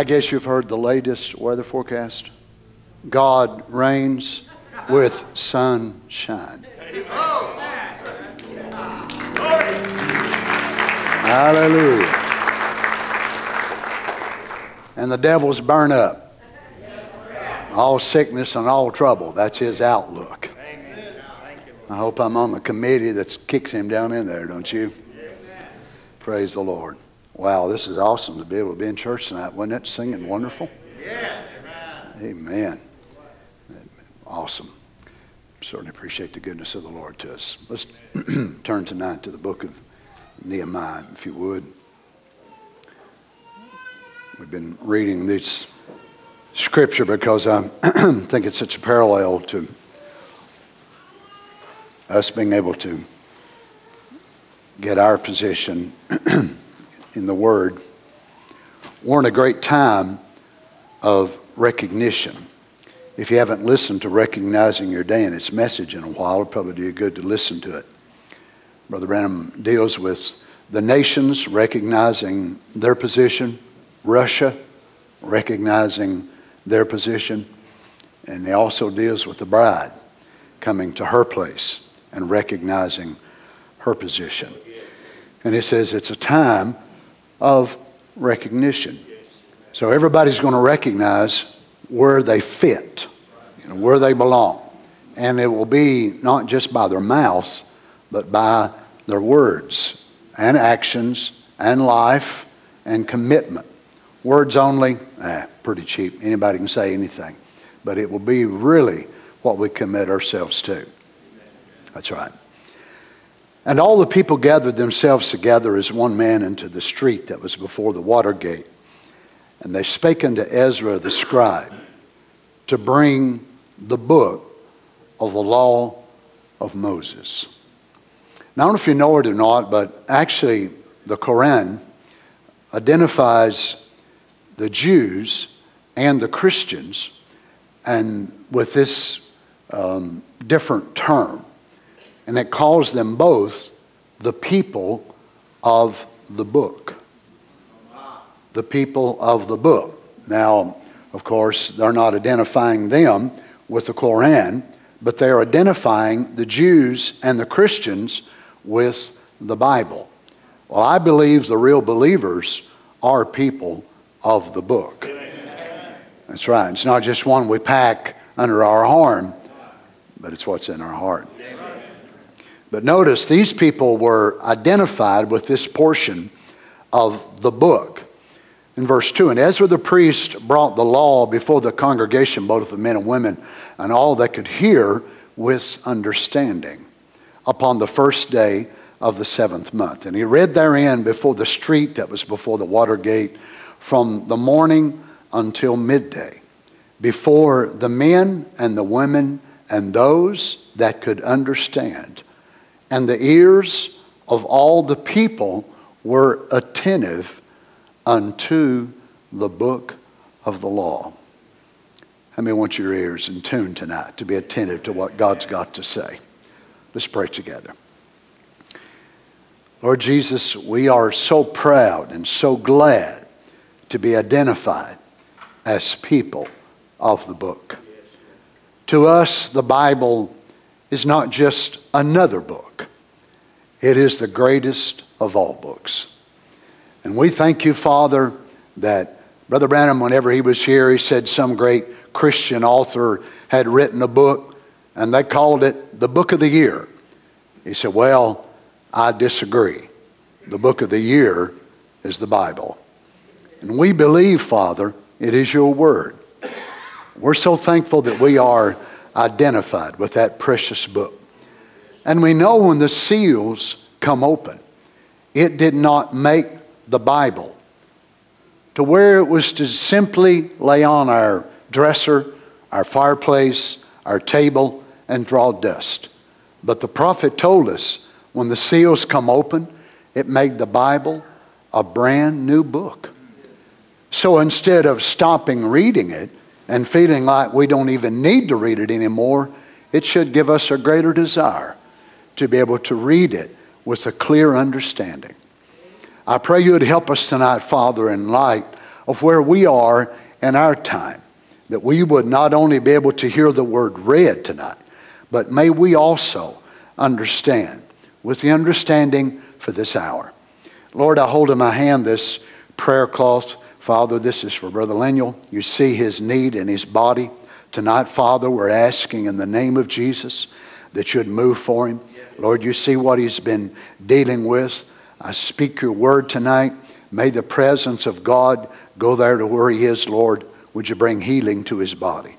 I guess you've heard the latest weather forecast. God reigns with sunshine. Hallelujah. And the devils burn up. All sickness and all trouble. That's his outlook. I hope I'm on the committee that kicks him down in there, don't you? Praise the Lord. Wow, this is awesome to be able to be in church tonight. Wasn't it singing wonderful? Yeah. Amen. Awesome. Certainly appreciate the goodness of the Lord to us. Let's turn tonight to the book of Nehemiah, if you would. We've been reading this scripture because I think it's such a parallel to us being able to get our position in the Word. We're in a great time of recognition. If you haven't listened to Recognizing Your Day and its message in a while, it'd probably do you good to listen to it. Brother Branham deals with the nations recognizing their position, Russia recognizing their position, and he also deals with the bride coming to her place and recognizing her position. And he says it's a time of recognition. So everybody's going to recognize where they fit, you know, where they belong. And it will be not just by their mouths, but by their words and actions and life and commitment. Words only, eh, pretty cheap. Anybody can say anything. But it will be really what we commit ourselves to. That's right. And all the people gathered themselves together as one man into the street that was before the water gate. And they spake unto Ezra the scribe to bring the book of the law of Moses. Now, I don't know if you know it or not, but actually, the Quran identifies the Jews and the Christians and with this um, different term and it calls them both the people of the book. The people of the book. Now, of course, they're not identifying them with the Koran, but they're identifying the Jews and the Christians with the Bible. Well, I believe the real believers are people of the book. That's right. It's not just one we pack under our arm, but it's what's in our heart. But notice these people were identified with this portion of the book. In verse 2, and Ezra the priest brought the law before the congregation, both of men and women, and all that could hear with understanding upon the first day of the seventh month. And he read therein before the street that was before the water gate from the morning until midday, before the men and the women and those that could understand and the ears of all the people were attentive unto the book of the law. How many want your ears in tune tonight to be attentive to what God's got to say? Let's pray together. Lord Jesus, we are so proud and so glad to be identified as people of the book. To us, the Bible is not just another book, it is the greatest of all books. And we thank you, Father, that Brother Branham, whenever he was here, he said some great Christian author had written a book and they called it the Book of the Year. He said, Well, I disagree. The book of the year is the Bible. And we believe, Father, it is your word. We're so thankful that we are identified with that precious book. And we know when the seals come open, it did not make the Bible to where it was to simply lay on our dresser, our fireplace, our table, and draw dust. But the prophet told us when the seals come open, it made the Bible a brand new book. So instead of stopping reading it and feeling like we don't even need to read it anymore, it should give us a greater desire to be able to read it with a clear understanding. I pray you would help us tonight, Father, in light of where we are in our time, that we would not only be able to hear the word read tonight, but may we also understand with the understanding for this hour. Lord, I hold in my hand this prayer cloth. Father, this is for Brother Lenuel. You see his need in his body. Tonight, Father, we're asking in the name of Jesus that you'd move for him. Lord, you see what he's been dealing with. I speak your word tonight. May the presence of God go there to where he is, Lord. Would you bring healing to his body?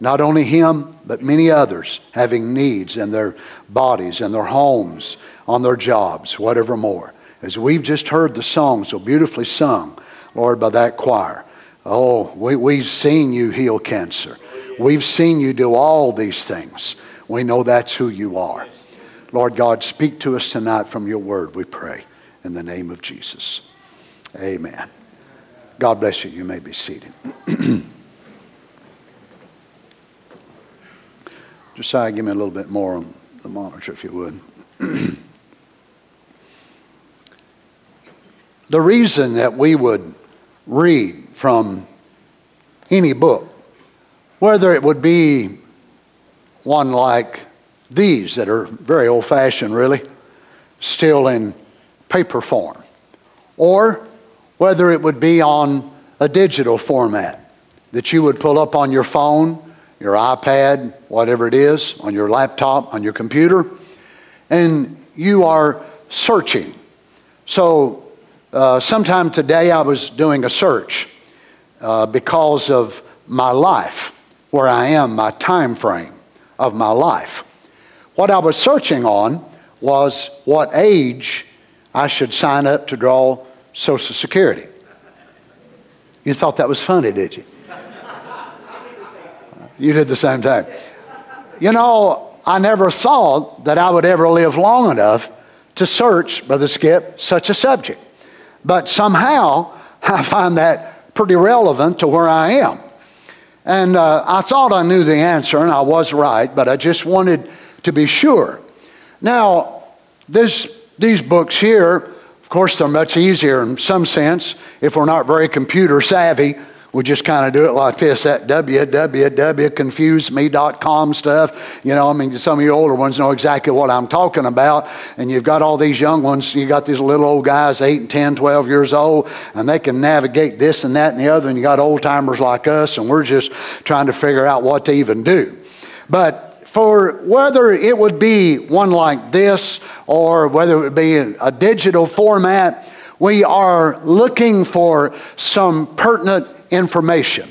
Not only him, but many others having needs in their bodies, in their homes, on their jobs, whatever more. As we've just heard the song so beautifully sung, Lord, by that choir. Oh, we, we've seen you heal cancer. We've seen you do all these things. We know that's who you are. Lord God, speak to us tonight from your word, we pray, in the name of Jesus. Amen. God bless you. You may be seated. Josiah, give me a little bit more on the monitor, if you would. the reason that we would read from any book, whether it would be one like these that are very old fashioned, really, still in paper form, or whether it would be on a digital format that you would pull up on your phone your iPad, whatever it is, on your laptop, on your computer, and you are searching. So, uh, sometime today I was doing a search uh, because of my life, where I am, my time frame of my life. What I was searching on was what age I should sign up to draw Social Security. You thought that was funny, did you? You did the same thing. You know, I never thought that I would ever live long enough to search, Brother Skip, such a subject. But somehow I find that pretty relevant to where I am. And uh, I thought I knew the answer, and I was right, but I just wanted to be sure. Now, this, these books here, of course, they're much easier in some sense if we're not very computer savvy we just kind of do it like this that www.confuseme.com stuff. You know, I mean, some of you older ones know exactly what I'm talking about. And you've got all these young ones, you got these little old guys, 8 and 10, 12 years old, and they can navigate this and that and the other. And you got old timers like us, and we're just trying to figure out what to even do. But for whether it would be one like this or whether it would be a digital format, we are looking for some pertinent information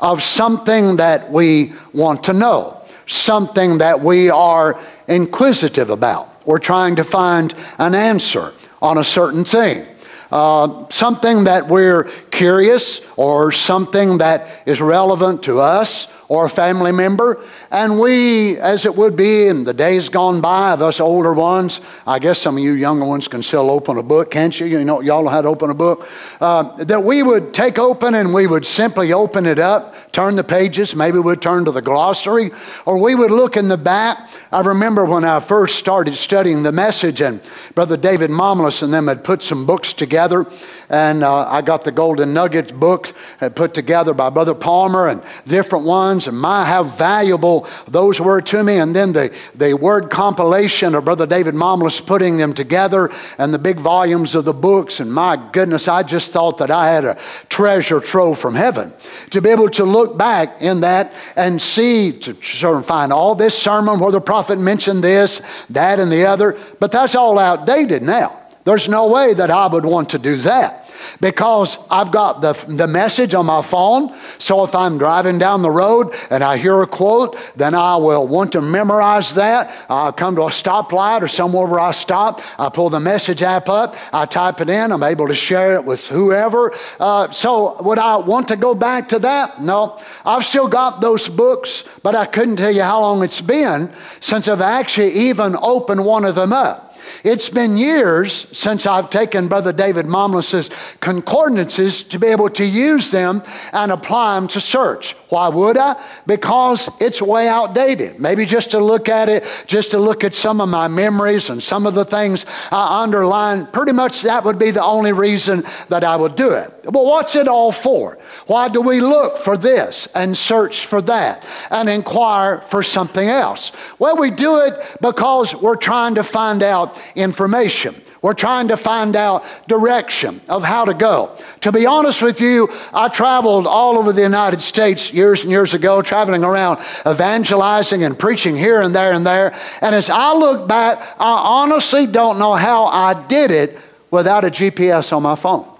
of something that we want to know, something that we are inquisitive about. We're trying to find an answer on a certain thing. Uh, something that we're curious or something that is relevant to us or a family member. And we, as it would be in the days gone by of us older ones, I guess some of you younger ones can still open a book, can't you? You know, y'all know how to open a book. Uh, that we would take open and we would simply open it up, turn the pages, maybe we'd turn to the glossary, or we would look in the back. I remember when I first started studying the message, and Brother David Momless and them had put some books together and uh, I got the Golden Nuggets book uh, put together by Brother Palmer and different ones, and my, how valuable those were to me. And then the, the word compilation of Brother David Momless putting them together and the big volumes of the books. And my goodness, I just thought that I had a treasure trove from heaven to be able to look back in that and see, to find all this sermon where the prophet mentioned this, that, and the other. But that's all outdated now. There's no way that I would want to do that because I've got the, the message on my phone. So if I'm driving down the road and I hear a quote, then I will want to memorize that. I'll come to a stoplight or somewhere where I stop. I pull the message app up. I type it in. I'm able to share it with whoever. Uh, so would I want to go back to that? No. I've still got those books, but I couldn't tell you how long it's been since I've actually even opened one of them up. It's been years since I've taken Brother David Momlis's concordances to be able to use them and apply them to search. Why would I? Because it's way outdated. Maybe just to look at it, just to look at some of my memories and some of the things I underline, pretty much that would be the only reason that I would do it. But what's it all for? Why do we look for this and search for that and inquire for something else? Well, we do it because we're trying to find out information. We're trying to find out direction of how to go. To be honest with you, I traveled all over the United States years and years ago, traveling around evangelizing and preaching here and there and there. And as I look back, I honestly don't know how I did it without a GPS on my phone.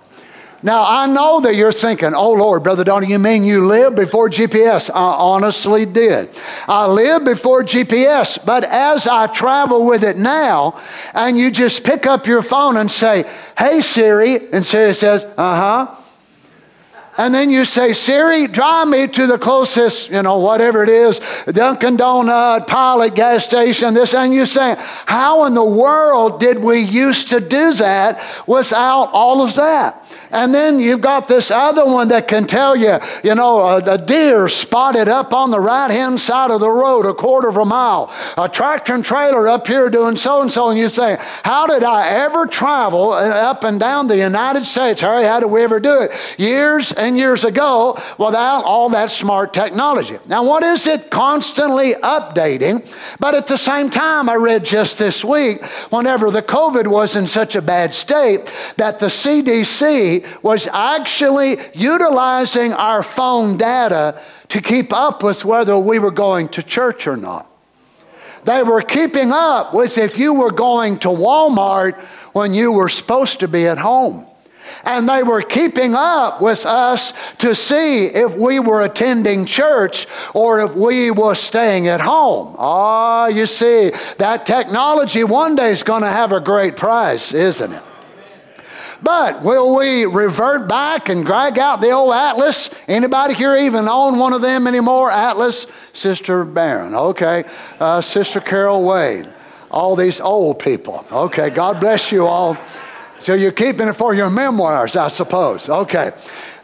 Now, I know that you're thinking, oh Lord, Brother Donnie, you mean you lived before GPS? I honestly did. I lived before GPS, but as I travel with it now, and you just pick up your phone and say, hey Siri, and Siri says, uh huh. And then you say, Siri, drive me to the closest, you know, whatever it is, Dunkin' Donut, Pilot gas station, this. And you say, how in the world did we used to do that without all of that? And then you've got this other one that can tell you, you know, a, a deer spotted up on the right hand side of the road a quarter of a mile, a tractor and trailer up here doing so and so. And you say, How did I ever travel uh, up and down the United States? Harry, how did we ever do it? Years and years ago without all that smart technology. Now, what is it constantly updating? But at the same time, I read just this week, whenever the COVID was in such a bad state, that the CDC was actually utilizing our phone data to keep up with whether we were going to church or not. They were keeping up with if you were going to Walmart when you were supposed to be at home. And they were keeping up with us to see if we were attending church or if we were staying at home. Ah, oh, you see, that technology one day is going to have a great price, isn't it? But will we revert back and drag out the old Atlas? Anybody here even own one of them anymore? Atlas? Sister Barron, okay. Uh, Sister Carol Wade. All these old people. Okay, God bless you all. So you're keeping it for your memoirs, I suppose. Okay.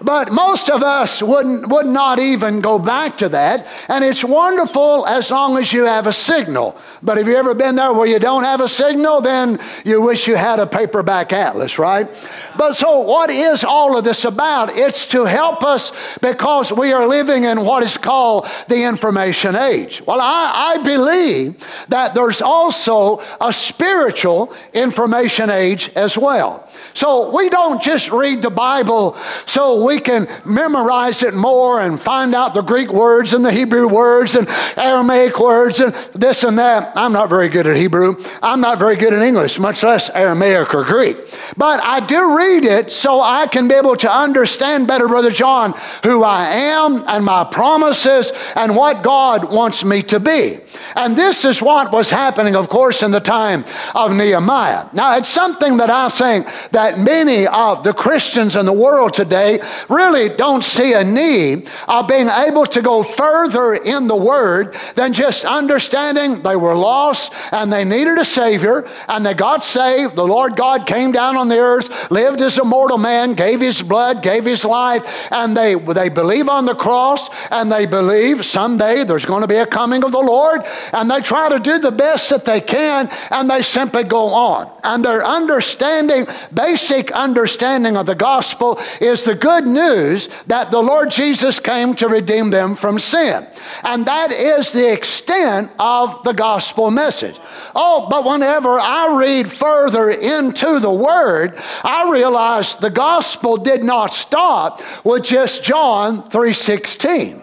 But most of us wouldn't, would not even go back to that. And it's wonderful as long as you have a signal. But have you ever been there where you don't have a signal? Then you wish you had a paperback atlas, right? But so, what is all of this about? It's to help us because we are living in what is called the information age. Well, I, I believe that there's also a spiritual information age as well. So we don't just read the Bible so we can memorize it more and find out the Greek words and the Hebrew words and Aramaic words and this and that. I'm not very good at Hebrew. I'm not very good at English, much less Aramaic or Greek. But I do read it so I can be able to understand better, Brother John, who I am and my promises and what God wants me to be. And this is what was happening, of course, in the time of Nehemiah. Now, it's something that I think that many of the Christians in the world today really don't see a need of being able to go further in the Word than just understanding they were lost and they needed a Savior and they got saved. The Lord God came down on the earth, lived as a mortal man, gave His blood, gave His life, and they, they believe on the cross and they believe someday there's going to be a coming of the Lord and they try to do the best that they can and they simply go on. And their understanding, basic understanding of the gospel is the good news that the Lord Jesus came to redeem them from sin. And that is the extent of the gospel message. Oh, but whenever I read further into the word, I realize the gospel did not stop with just John 3:16.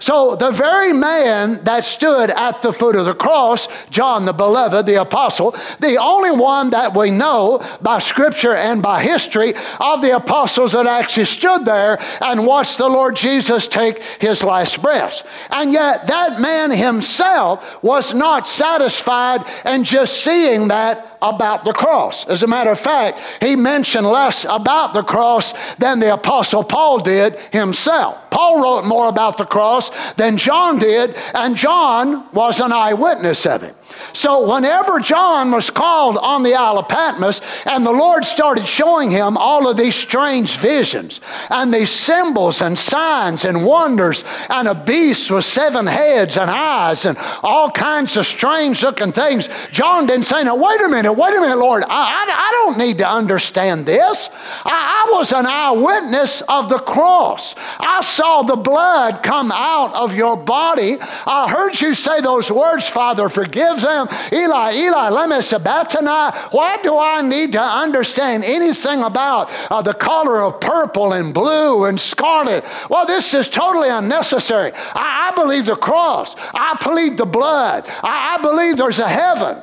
So the very man that stood at the foot of the cross, John the beloved, the apostle, the only one that we know by scripture and by history of the apostles that actually stood there and watched the Lord Jesus take his last breath. And yet that man himself was not satisfied in just seeing that about the cross. As a matter of fact, he mentioned less about the cross than the Apostle Paul did himself. Paul wrote more about the cross than John did, and John was an eyewitness of it. So, whenever John was called on the Isle of Patmos, and the Lord started showing him all of these strange visions and these symbols and signs and wonders, and a beast with seven heads and eyes and all kinds of strange looking things, John didn't say, Now, wait a minute, wait a minute, Lord, I, I, I don't need to understand this. I, I was an eyewitness of the cross. I saw the blood come out of your body. I heard you say those words, Father, forgive them them, Eli, Eli, lema sabachthani. Why do I need to understand anything about uh, the color of purple and blue and scarlet? Well, this is totally unnecessary. I, I believe the cross. I believe the blood. I, I believe there's a heaven.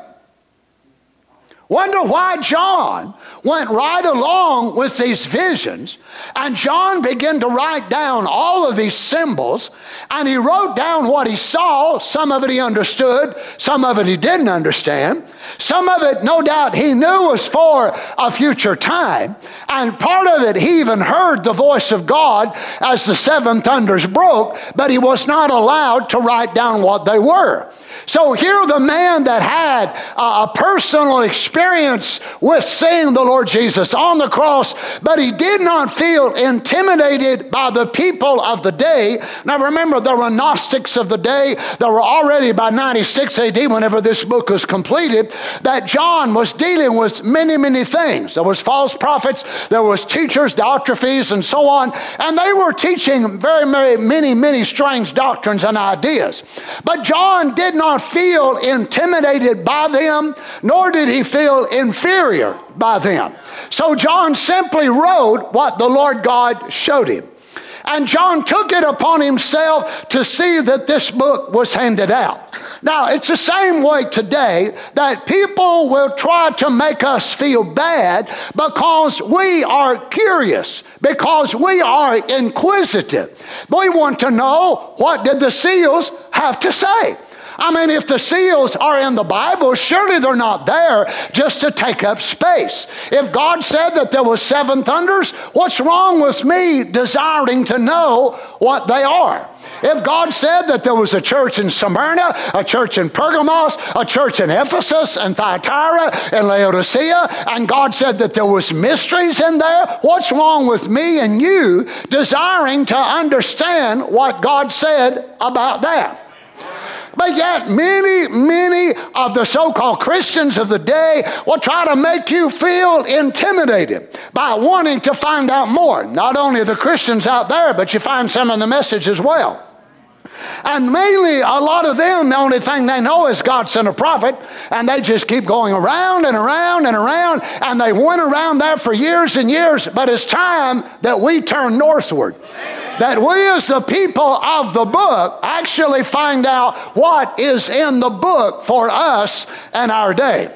Wonder why John went right along with these visions, and John began to write down all of these symbols, and he wrote down what he saw. Some of it he understood, some of it he didn't understand. Some of it, no doubt, he knew was for a future time, and part of it he even heard the voice of God as the seven thunders broke, but he was not allowed to write down what they were. So here, the man that had a personal experience with seeing the Lord Jesus on the cross, but he did not feel intimidated by the people of the day. Now, remember, there were Gnostics of the day. There were already by 96 AD, whenever this book was completed, that John was dealing with many, many things. There was false prophets, there was teachers, Diotrephes, and so on, and they were teaching very, very many, many strange doctrines and ideas. But John did not not feel intimidated by them, nor did he feel inferior by them. So John simply wrote what the Lord God showed him. And John took it upon himself to see that this book was handed out. Now, it's the same way today that people will try to make us feel bad because we are curious, because we are inquisitive. We want to know what did the seals have to say? I mean, if the seals are in the Bible, surely they're not there just to take up space. If God said that there was seven thunders, what's wrong with me desiring to know what they are? If God said that there was a church in Smyrna, a church in Pergamos, a church in Ephesus and Thyatira and Laodicea, and God said that there was mysteries in there, what's wrong with me and you desiring to understand what God said about that? But yet, many, many of the so called Christians of the day will try to make you feel intimidated by wanting to find out more. Not only the Christians out there, but you find some in the message as well. And mainly, a lot of them, the only thing they know is God sent a prophet, and they just keep going around and around and around, and they went around there for years and years. But it's time that we turn northward. That we, as the people of the book, actually find out what is in the book for us and our day.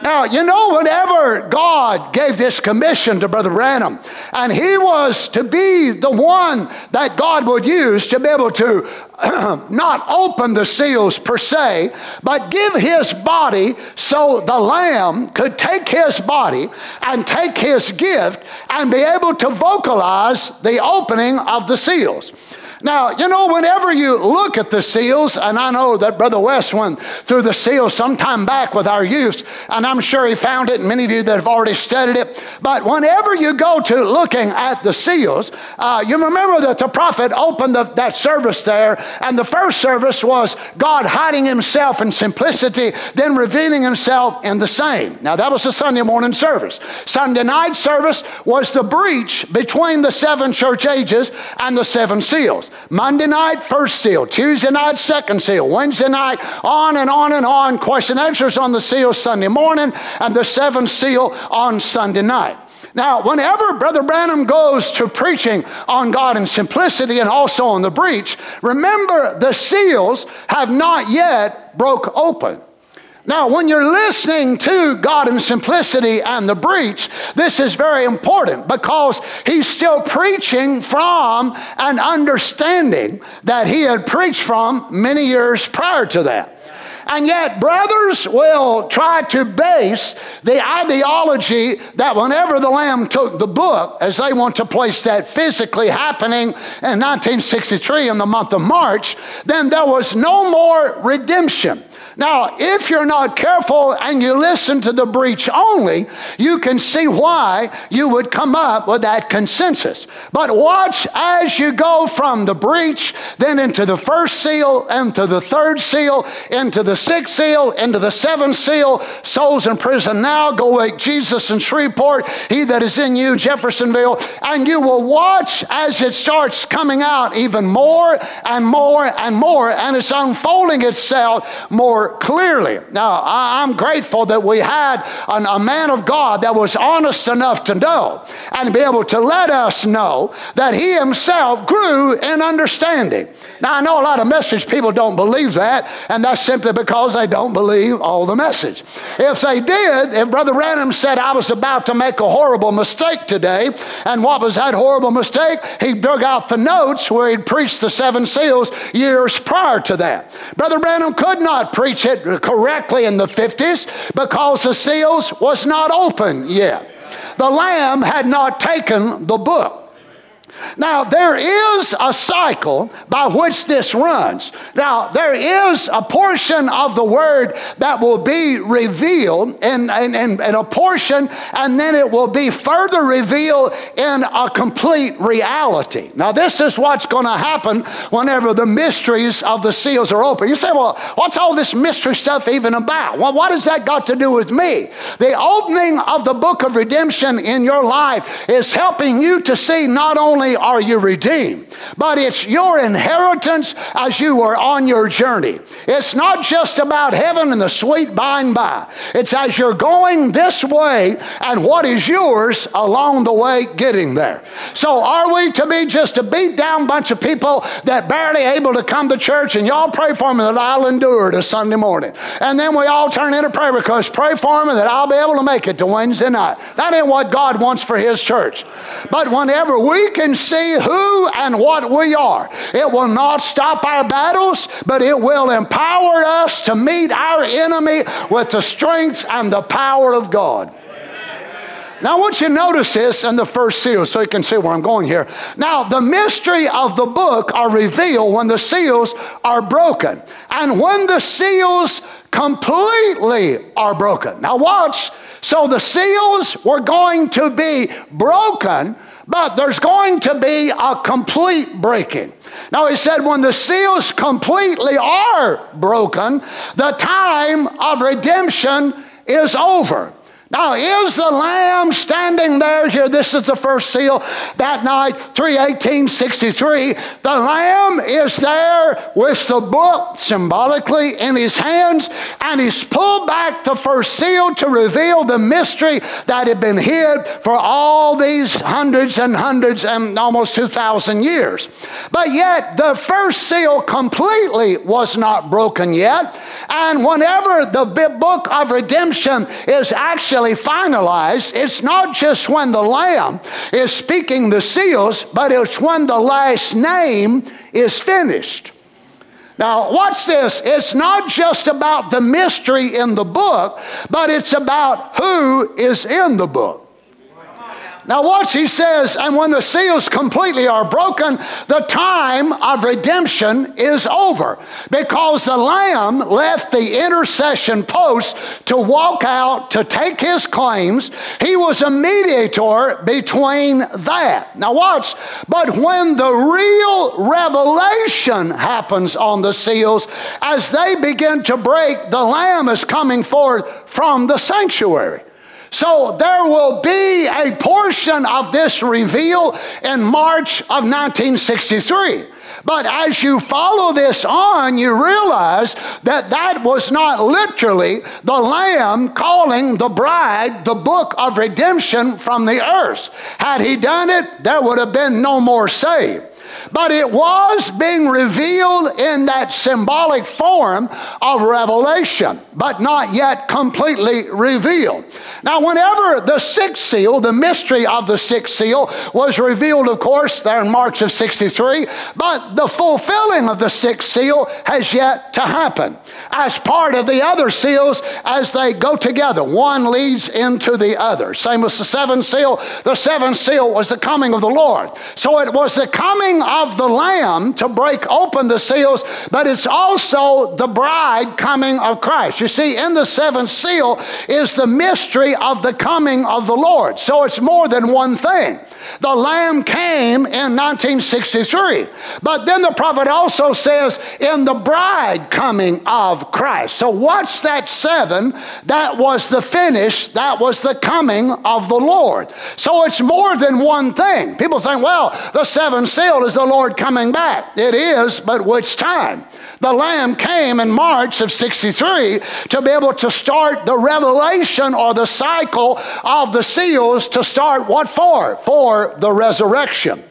Now, you know, whenever God gave this commission to Brother Branham, and he was to be the one that God would use to be able to not open the seals per se, but give his body so the Lamb could take his body and take his gift and be able to vocalize the opening of the seals. Now, you know, whenever you look at the seals, and I know that Brother West went through the seals sometime back with our youth, and I'm sure he found it, and many of you that have already studied it. But whenever you go to looking at the seals, uh, you remember that the prophet opened the, that service there, and the first service was God hiding himself in simplicity, then revealing himself in the same. Now, that was the Sunday morning service. Sunday night service was the breach between the seven church ages and the seven seals. Monday night, first seal. Tuesday night, second seal. Wednesday night, on and on and on. Question answers on the seal Sunday morning, and the seventh seal on Sunday night. Now, whenever Brother Branham goes to preaching on God and simplicity and also on the breach, remember the seals have not yet broke open. Now, when you're listening to God in simplicity and the breach, this is very important because he's still preaching from an understanding that he had preached from many years prior to that. And yet, brothers will try to base the ideology that whenever the Lamb took the book, as they want to place that physically happening in 1963 in the month of March, then there was no more redemption. Now, if you're not careful and you listen to the breach only, you can see why you would come up with that consensus. But watch as you go from the breach, then into the first seal, into the third seal, into the sixth seal, into the seventh seal. Souls in prison now, go wake Jesus in Shreveport, he that is in you, Jeffersonville, and you will watch as it starts coming out even more and more and more, and it's unfolding itself more clearly. Now, I'm grateful that we had an, a man of God that was honest enough to know and be able to let us know that he himself grew in understanding. Now, I know a lot of message people don't believe that, and that's simply because they don't believe all the message. If they did, if Brother Branham said, I was about to make a horrible mistake today, and what was that horrible mistake? He dug out the notes where he'd preached the seven seals years prior to that. Brother Branham could not preach it correctly in the 50s because the seals was not open yet. The Lamb had not taken the book. Now, there is a cycle by which this runs. Now, there is a portion of the word that will be revealed in, a portion, and then it will be further revealed in a complete reality. Now, this is what's going to happen whenever the mysteries of the seals are open. You say, well, what's all this mystery stuff even about? Well, what has that got to do with me? The opening of the book of redemption in your life is helping you to see not only only are you redeemed, but it's your inheritance as you are on your journey. It's not just about heaven and the sweet by and by. It's as you're going this way and what is yours along the way getting there. So are we to be just a beat down bunch of people that barely able to come to church and y'all pray for me that I'll endure to Sunday morning. And then we all turn into prayer because pray for me that I'll be able to make it to Wednesday night. That ain't what God wants for his church. But whenever we can see who and what we are. It will not stop our battles, but it will empower us to meet our enemy with the strength and the power of God. Now, I want you to notice this in the first seal so you can see where I'm going here. Now, the mystery of the book are revealed when the seals are broken. And when the seals completely are broken. Now, watch. So the seals were going to be broken but there's going to be a complete breaking. Now, he said, when the seals completely are broken, the time of redemption is over. Now, is the Lamb standing there here? This is the first seal that night, 31863. The Lamb is there with the book symbolically in his hands, and he's pulled back the first seal to reveal the mystery that had been hid for all these hundreds and hundreds and almost 2,000 years. But yet, the first seal completely was not broken yet, and whenever the book of redemption is actually finalized, it's not just when the Lamb is speaking the seals, but it's when the last name is finished. Now, watch this. It's not just about the mystery in the book, but it's about who is in the book. Now, watch, he says, and when the seals completely are broken, the time of redemption is over because the Lamb left the intercession post to walk out to take his claims. He was a mediator between that. Now, watch, but when the real revelation happens on the seals, as they begin to break, the Lamb is coming forth from the sanctuary. So there will be a portion of this reveal in March of 1963. But as you follow this on, you realize that that was not literally the Lamb calling the bride the book of redemption from the earth. Had he done it, there would have been no more saved. But it was being revealed in that symbolic form of revelation, but not yet completely revealed. Now, whenever the sixth seal, the mystery of the sixth seal, was revealed, of course, there in March of 63, but the fulfilling of the sixth seal has yet to happen as part of the other seals as they go together. One leads into the other. Same with the seventh seal. The seventh seal was the coming of the Lord. So it was the coming of the Lamb to break open the seals, but it's also the bride coming of Christ. You see, in the seventh seal is the mystery of the coming of the Lord. So it's more than one thing. The Lamb came in 1963. But then the prophet also says, in the bride coming of Christ. So what's that seven? That was the finish, that was the coming of the Lord. So it's more than one thing. People think, well, the seven seal is the Lord coming back. It is, but which time? The Lamb came in March of 63 to be able to start the revelation or the cycle of the seals to start what for? For the resurrection.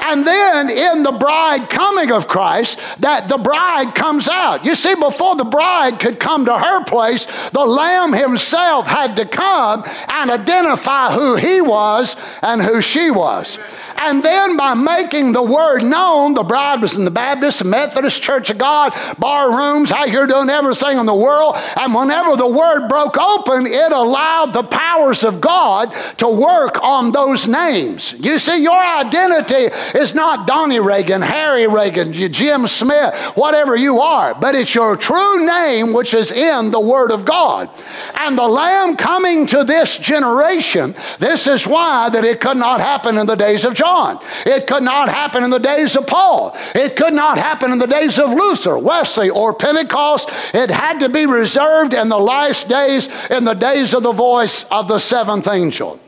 And then in the bride coming of Christ, that the bride comes out. You see, before the bride could come to her place, the Lamb himself had to come and identify who he was and who she was. And then by making the word known, the bride was in the Baptist, Methodist, Church of God, bar rooms, how you're doing everything in the world. And whenever the word broke open, it allowed the powers of God to work on those names. You see, your identity is not Donnie Reagan, Harry Reagan, Jim Smith, whatever you are, but it's your true name which is in the Word of God. And the Lamb coming to this generation, this is why that it could not happen in the days of. John. It could not happen in the days of Paul. It could not happen in the days of Luther, Wesley, or Pentecost. It had to be reserved in the last days, in the days of the voice of the seventh angel.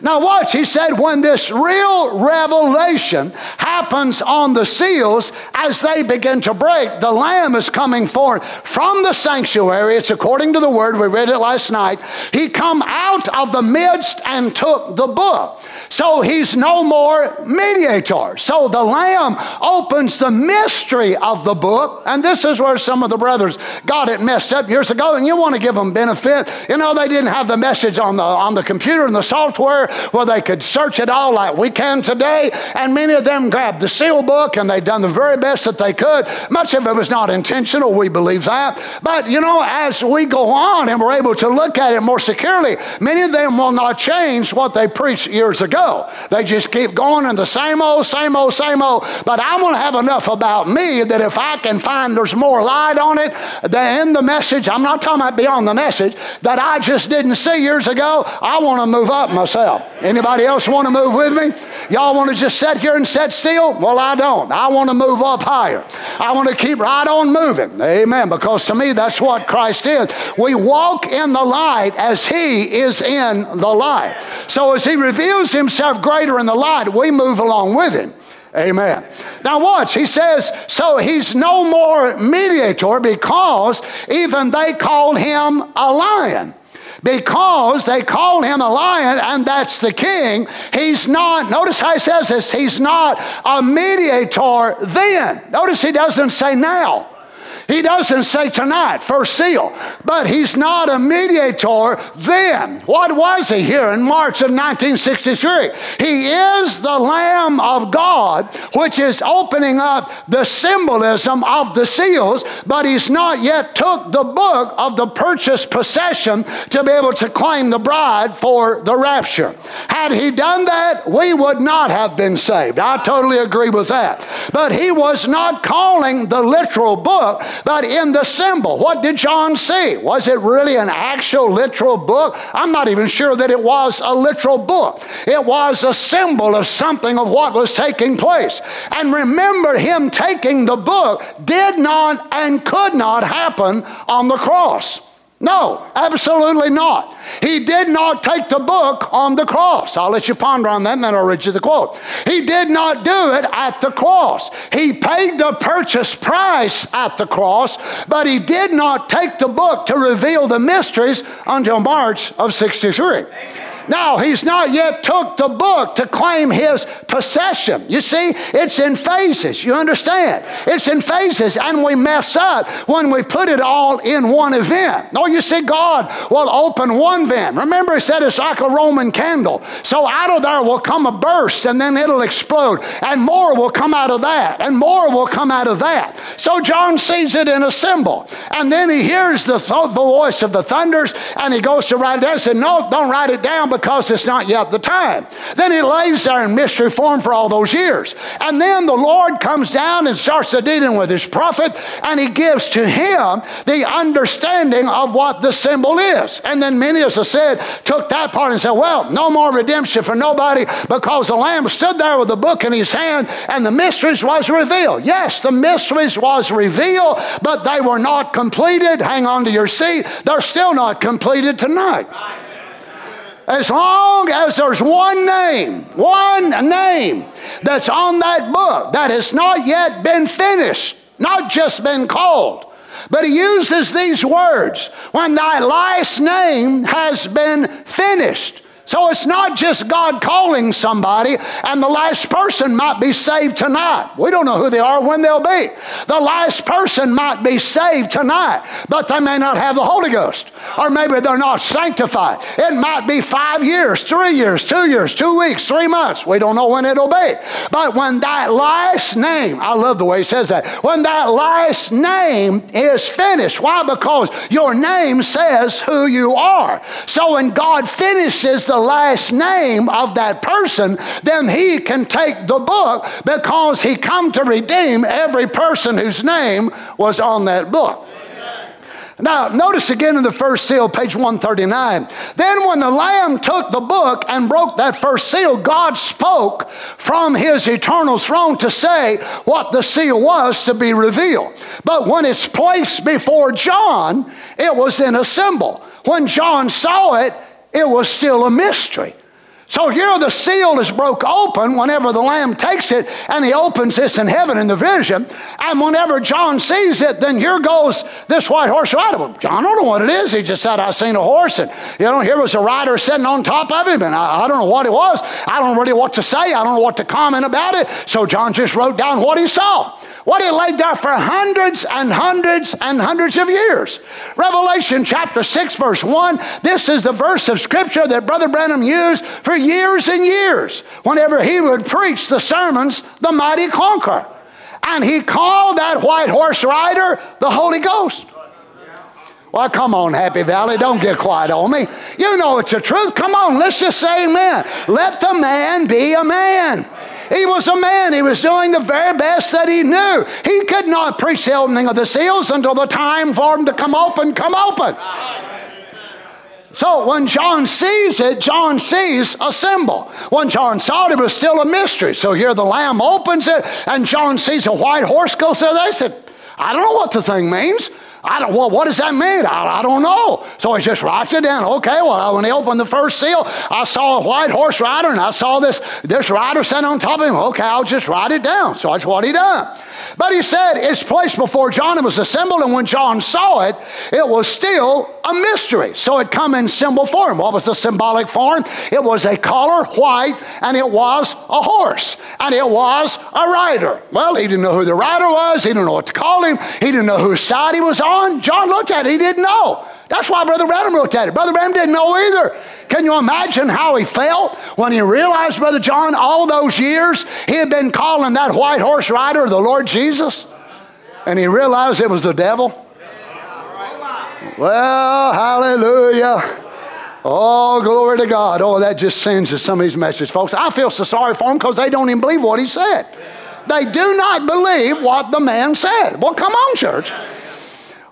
Now, watch, he said, when this real revelation happens on the seals as they begin to break, the Lamb is coming forth from the sanctuary. It's according to the word, we read it last night. He come out of the midst and took the book. So he's no more mediator. So the Lamb opens the mystery of the book, and this is where some of the brothers got it messed up years ago, and you want to give them benefit. You know, they didn't have the message on the on the computer and the software where they could search it all like we can today, and many of them grabbed the seal book and they done the very best that they could. Much of it was not intentional, we believe that. But you know, as we go on and we're able to look at it more securely, many of them will not change what they preached years ago. They just keep going in the same old, same old, same old. But I want to have enough about me that if I can find there's more light on it than in the message, I'm not talking about beyond the message, that I just didn't see years ago, I want to move up myself. Anybody else want to move with me? Y'all want to just sit here and sit still? Well, I don't. I want to move up higher. I want to keep right on moving. Amen. Because to me, that's what Christ is. We walk in the light as He is in the light. So as He reveals Himself, himself greater in the light, we move along with him. Amen. Now, watch. He says, so he's no more mediator because even they called him a lion. Because they called him a lion, and that's the king. He's not, notice how he says this, he's not a mediator then. Notice he doesn't say now. He doesn't say tonight, first seal, but he's not a mediator then. What was he here in March of 1963? He is the Lamb of God, which is opening up the symbolism of the seals, but he's not yet took the book of the purchased possession to be able to claim the bride for the rapture. Had he done that, we would not have been saved. I totally agree with that. But he was not calling the literal book, but in the symbol. What did John see? Was it really an actual literal book? I'm not even sure that it was a literal book. It was a symbol of something of what was taking place. And remember, him taking the book did not and could not happen on the cross. No, absolutely not. He did not take the book on the cross. I'll let you ponder on that and then I'll read you the quote. He did not do it at the cross. He paid the purchase price at the cross, but he did not take the book to reveal the mysteries until March of 63. Amen. Now, he's not yet took the book to claim his possession. You see, it's in phases. You understand? It's in phases, and we mess up when we put it all in one event. No, you see, God will open one vent. Remember, he said it's like a Roman candle. So out of there will come a burst, and then it'll explode, and more will come out of that, and more will come out of that. So John sees it in a symbol, and then he hears the, th- the voice of the thunders, and he goes to write it down. He said, No, don't write it down Because it's not yet the time. Then it lays there in mystery form for all those years. And then the Lord comes down and starts dealing with his prophet, and he gives to him the understanding of what the symbol is. And then many, as I said, took that part and said, well, no more redemption for nobody because the Lamb stood there with the book in his hand and the mysteries was revealed. Yes, the mysteries was revealed, but they were not completed. Hang on to your seat. They're still not completed tonight. As long as there's one name, one name that's on that book that has not yet been finished, not just been called, but he uses these words when thy last name has been finished. So it's not just God calling somebody and the last person might be saved tonight. We don't know who they are, when they'll be. The last person might be saved tonight, but they may not have the Holy Ghost. Or maybe they're not sanctified. It might be five years, three years, two years, two weeks, three months. We don't know when it'll be. But when that last name, I love the way he says that, when that last name is finished. Why? Because your name says who you are. So when God finishes the the last name of that person, then he can take the book because he come to redeem every person whose name was on that book. Now, notice again in the first seal, page 139. Then, when the Lamb took the book and broke that first seal, God spoke from his eternal throne to say what the seal was to be revealed. But when it's placed before John, it was in a symbol. When John saw it, it was still a mystery. So here the seal is broke open whenever the Lamb takes it and he opens this in heaven in the vision. And whenever John sees it, then here goes this white horse rider. Well, John don't know what it is. He just said, I seen a horse. And, you know, here was a rider sitting on top of him. And I, I don't know what it was. I don't really know what to say. I don't know what to comment about it. So John just wrote down what he saw. What he laid there for hundreds and hundreds and hundreds of years. Revelation chapter 6, verse 1. This is the verse of scripture that Brother Branham used for years and years whenever he would preach the sermons, The Mighty Conqueror. And he called that white horse rider the Holy Ghost. Well, come on, Happy Valley, don't get quiet on me. You know it's the truth. Come on, let's just say amen. Let the man be a man. He was a man. He was doing the very best that he knew. He could not preach the opening of the seals until the time for him to come open, come open. So when John sees it, John sees a symbol. When John saw it, it was still a mystery. So here the Lamb opens it, and John sees a white horse go through there. They said, I don't know what the thing means. I don't, well, what does that mean? I, I don't know. So he just writes it down. Okay, well, when he opened the first seal, I saw a white horse rider and I saw this, this rider sitting on top of him. Okay, I'll just write it down. So that's what he done. But he said it's placed before John. It was assembled, and when John saw it, it was still a mystery. So it come in symbol form. What was the symbolic form? It was a collar, white, and it was a horse, and it was a rider. Well, he didn't know who the rider was. He didn't know what to call him. He didn't know whose side he was on. John looked at it. He didn't know. That's why Brother Branham looked at it. Brother Branham didn't know either. Can you imagine how he felt when he realized, Brother John, all those years he had been calling that white horse rider the Lord Jesus? And he realized it was the devil? Well, hallelujah. Oh, glory to God. Oh, that just sends to some of these messages, folks. I feel so sorry for them because they don't even believe what he said. They do not believe what the man said. Well, come on, church.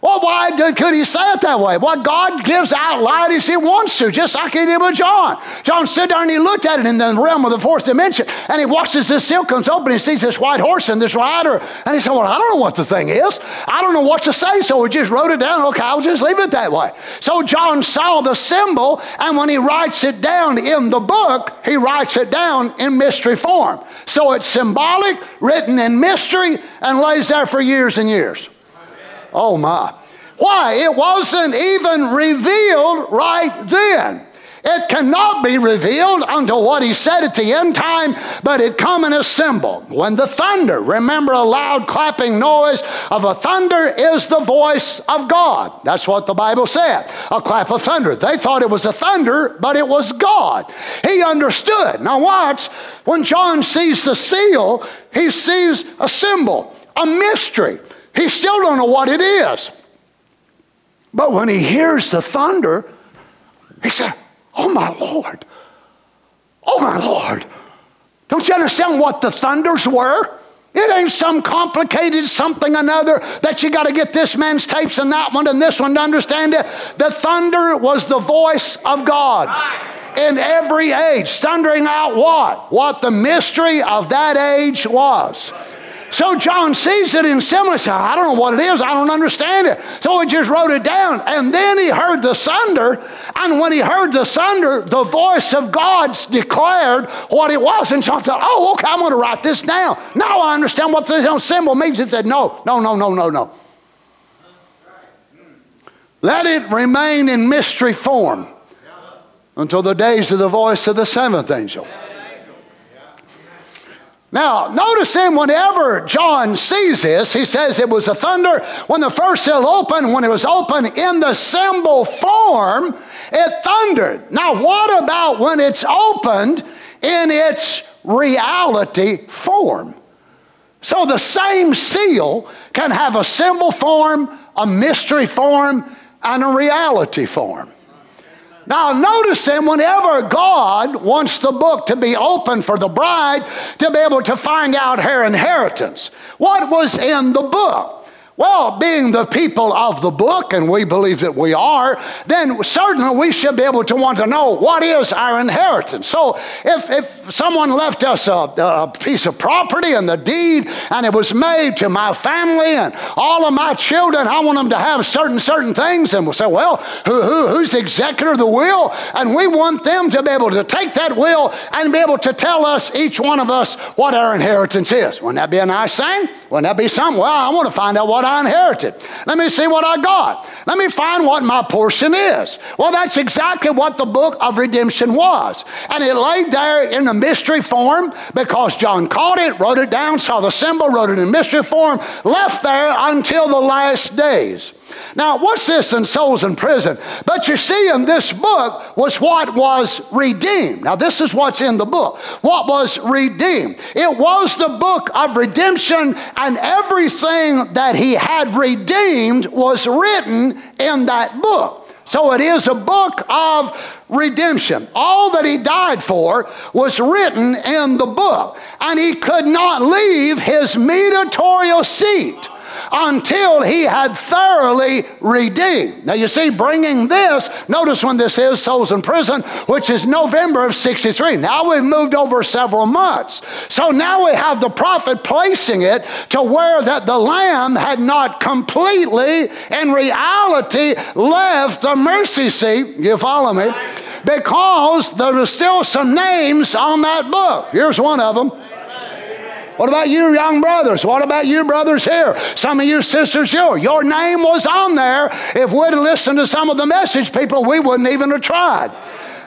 Well, why could he say it that way? Well, God gives out light as he wants to, just like he did with John. John stood there and he looked at it in the realm of the fourth dimension, and he watches this seal comes open and he sees this white horse and this rider, and he said, Well, I don't know what the thing is. I don't know what to say, so we just wrote it down. Okay, I'll just leave it that way. So John saw the symbol, and when he writes it down in the book, he writes it down in mystery form. So it's symbolic, written in mystery, and lays there for years and years. Oh my. Why? It wasn't even revealed right then. It cannot be revealed until what he said at the end time, but it come in a symbol. When the thunder, remember a loud clapping noise of a thunder is the voice of God. That's what the Bible said. A clap of thunder. They thought it was a thunder, but it was God. He understood. Now watch, when John sees the seal, he sees a symbol, a mystery. He still don't know what it is. But when he hears the thunder, he said, Oh my Lord. Oh my Lord. Don't you understand what the thunders were? It ain't some complicated something another that you got to get this man's tapes and that one and this one to understand it. The thunder was the voice of God in every age, thundering out what? What the mystery of that age was. So John sees it in similar. Says, I don't know what it is. I don't understand it. So he just wrote it down. And then he heard the thunder. And when he heard the thunder, the voice of God declared what it was. And John said, Oh, okay, I'm going to write this down. Now I understand what the symbol means. He said, No, no, no, no, no, no. Let it remain in mystery form until the days of the voice of the seventh angel. Now, notice him whenever John sees this, he says it was a thunder. When the first seal opened, when it was open in the symbol form, it thundered. Now, what about when it's opened in its reality form? So the same seal can have a symbol form, a mystery form, and a reality form. Now, notice then, whenever God wants the book to be open for the bride to be able to find out her inheritance, what was in the book? Well, being the people of the book, and we believe that we are, then certainly we should be able to want to know what is our inheritance. So if, if someone left us a, a piece of property and the deed, and it was made to my family and all of my children, I want them to have certain, certain things, and we'll say, well, who, who, who's the executor of the will? And we want them to be able to take that will and be able to tell us, each one of us, what our inheritance is. Wouldn't that be a nice thing? Wouldn't that be something? Well, I want to find out what what I inherited. Let me see what I got. Let me find what my portion is. Well, that's exactly what the book of redemption was. And it lay there in the mystery form because John caught it, wrote it down, saw the symbol, wrote it in mystery form, left there until the last days. Now, what's this in souls in prison? But you see, in this book was what was redeemed. Now, this is what's in the book. What was redeemed? It was the book of redemption, and everything that he had redeemed was written in that book. So it is a book of redemption. All that he died for was written in the book, and he could not leave his mediatorial seat until he had thoroughly redeemed. Now, you see, bringing this, notice when this is, souls in prison, which is November of 63. Now we've moved over several months. So now we have the prophet placing it to where that the Lamb had not completely, in reality, left the mercy seat. You follow me? Because there are still some names on that book. Here's one of them. What about you, young brothers? What about you, brothers here? Some of you sisters here. Your name was on there. If we'd listened to some of the message people, we wouldn't even have tried.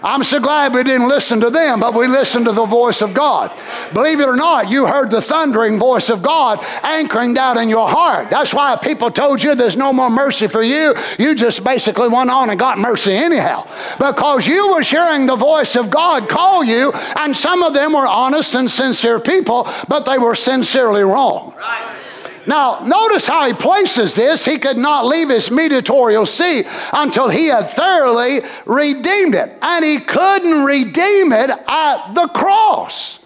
I'm so glad we didn't listen to them, but we listened to the voice of God. Believe it or not, you heard the thundering voice of God anchoring down in your heart. That's why people told you there's no more mercy for you. You just basically went on and got mercy anyhow because you were hearing the voice of God call you, and some of them were honest and sincere people, but they were sincerely wrong. Right. Now, notice how he places this. He could not leave his mediatorial seat until he had thoroughly redeemed it. And he couldn't redeem it at the cross.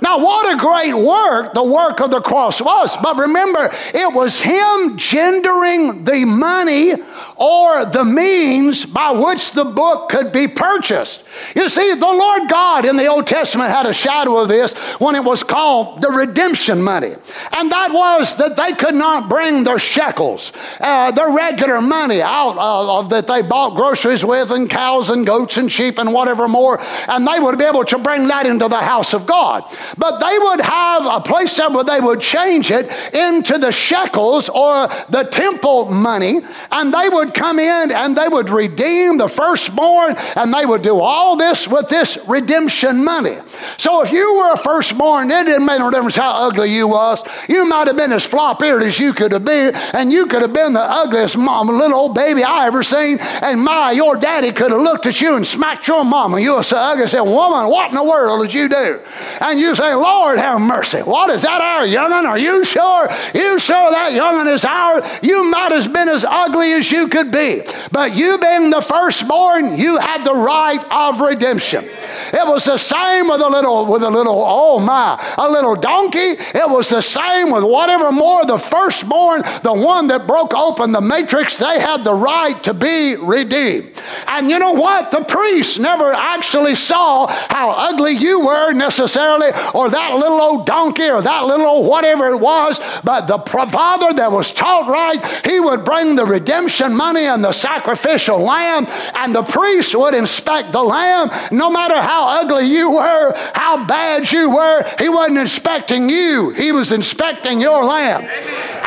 Now, what a great work the work of the cross was. But remember, it was him gendering the money or the means by which the book could be purchased. You see, the Lord God in the Old Testament had a shadow of this when it was called the redemption money. And that was that they could not bring their shekels, uh, their regular money out of that they bought groceries with, and cows and goats and sheep and whatever more, and they would be able to bring that into the house of God. But they would have a place where they would change it into the shekels or the temple money, and they would come in and they would redeem the firstborn, and they would do all this with this redemption money. So if you were a firstborn, it didn't make no difference how ugly you was. You might have been as flop-eared as you could have been, and you could have been the ugliest mom, little old baby I ever seen. And my, your daddy could have looked at you and smacked your mama. You were so ugly, said, "Woman, what in the world did you do?" And you say, Lord have mercy. What is that our young'un? Are you sure? You sure that young'un is ours? You might have been as ugly as you could could be. But you being the firstborn, you had the right of redemption. It was the same with a little, with a little, oh my, a little donkey. It was the same with whatever more, the firstborn, the one that broke open the matrix, they had the right to be redeemed. And you know what? The priest never actually saw how ugly you were necessarily, or that little old donkey, or that little old whatever it was, but the father that was taught right, he would bring the redemption money and the sacrificial lamb, and the priest would inspect the lamb no matter how how ugly you were, how bad you were. He wasn't inspecting you, He was inspecting your lamb.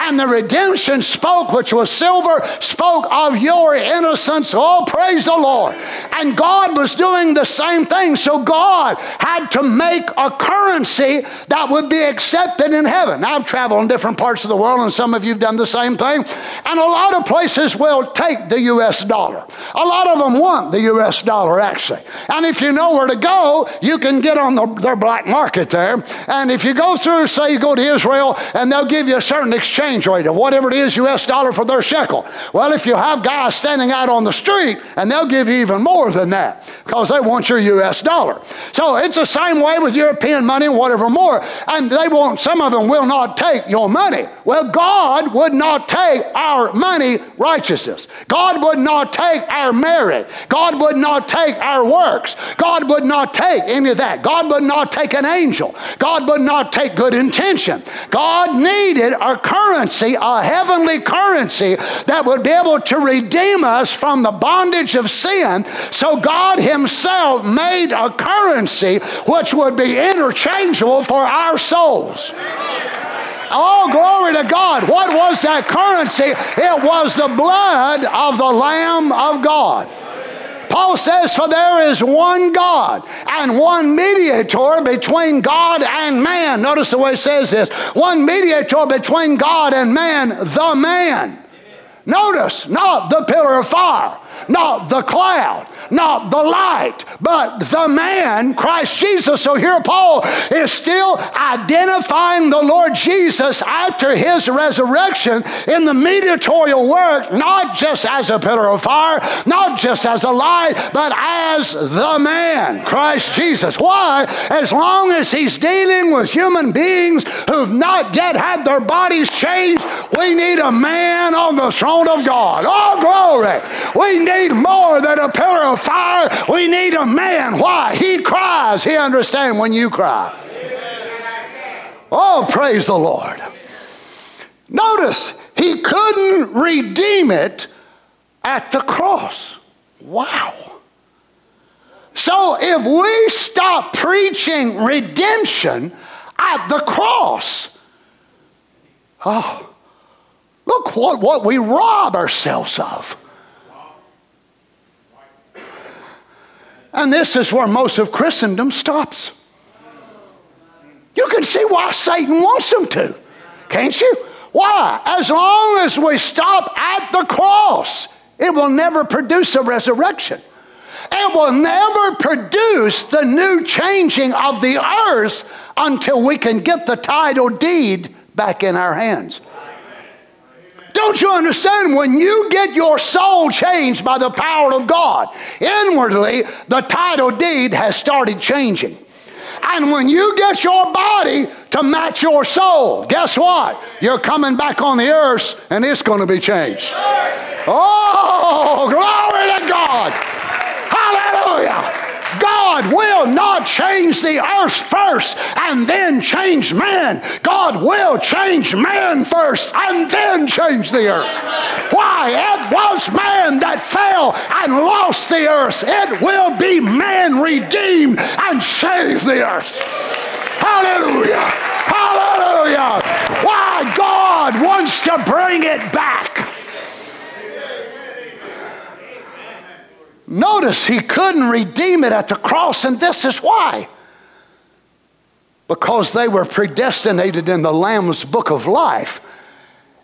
And the redemption spoke, which was silver, spoke of your innocence. Oh, praise the Lord. And God was doing the same thing. So God had to make a currency that would be accepted in heaven. Now, I've traveled in different parts of the world, and some of you have done the same thing. And a lot of places will take the U.S. dollar. A lot of them want the U.S. dollar, actually. And if you know where to go, you can get on the, their black market there. And if you go through, say you go to Israel, and they'll give you a certain exchange rate of whatever it is US dollar for their shekel. Well, if you have guys standing out on the street, and they'll give you even more than that because they want your US dollar. So it's the same way with European money and whatever more. And they won't, some of them will not take your money. Well, God would not take our money righteousness. God would not take our merit. God would not take our works. God would not take any of that. God would not take an angel. God would not take good intention. God needed a currency, a heavenly currency that would be able to redeem us from the bondage of sin. So God Himself made a currency which would be interchangeable for our souls. Oh, glory to God. What was that currency? It was the blood of the Lamb of God. Paul says, For there is one God and one mediator between God and man. Notice the way it says this one mediator between God and man, the man. Notice, not the pillar of fire, not the cloud, not the light, but the man, Christ Jesus. So here Paul is still identifying the Lord Jesus after his resurrection in the mediatorial work, not just as a pillar of fire, not just as a light, but as the man, Christ Jesus. Why? As long as he's dealing with human beings who've not yet had their bodies changed, we need a man on the throne of God. Oh, glory! We need more than a pillar of fire. We need a man. Why? He cries. He understands when you cry. Oh, praise the Lord. Notice, he couldn't redeem it at the cross. Wow. So if we stop preaching redemption at the cross, oh, look what, what we rob ourselves of. And this is where most of Christendom stops. You can see why Satan wants them to, can't you? Why? As long as we stop at the cross, it will never produce a resurrection. It will never produce the new changing of the earth until we can get the title deed back in our hands. Don't you understand? When you get your soul changed by the power of God, inwardly, the title deed has started changing. And when you get your body to match your soul, guess what? You're coming back on the earth and it's going to be changed. Oh, glory to God. Hallelujah. God will not change the earth first and then change man. God will change man first and then change the earth. Why? It was man that fell and lost the earth. It will be man redeemed and save the earth. Hallelujah. Hallelujah. Why? God wants to bring it back. Notice he couldn't redeem it at the cross, and this is why. Because they were predestinated in the Lamb's book of life,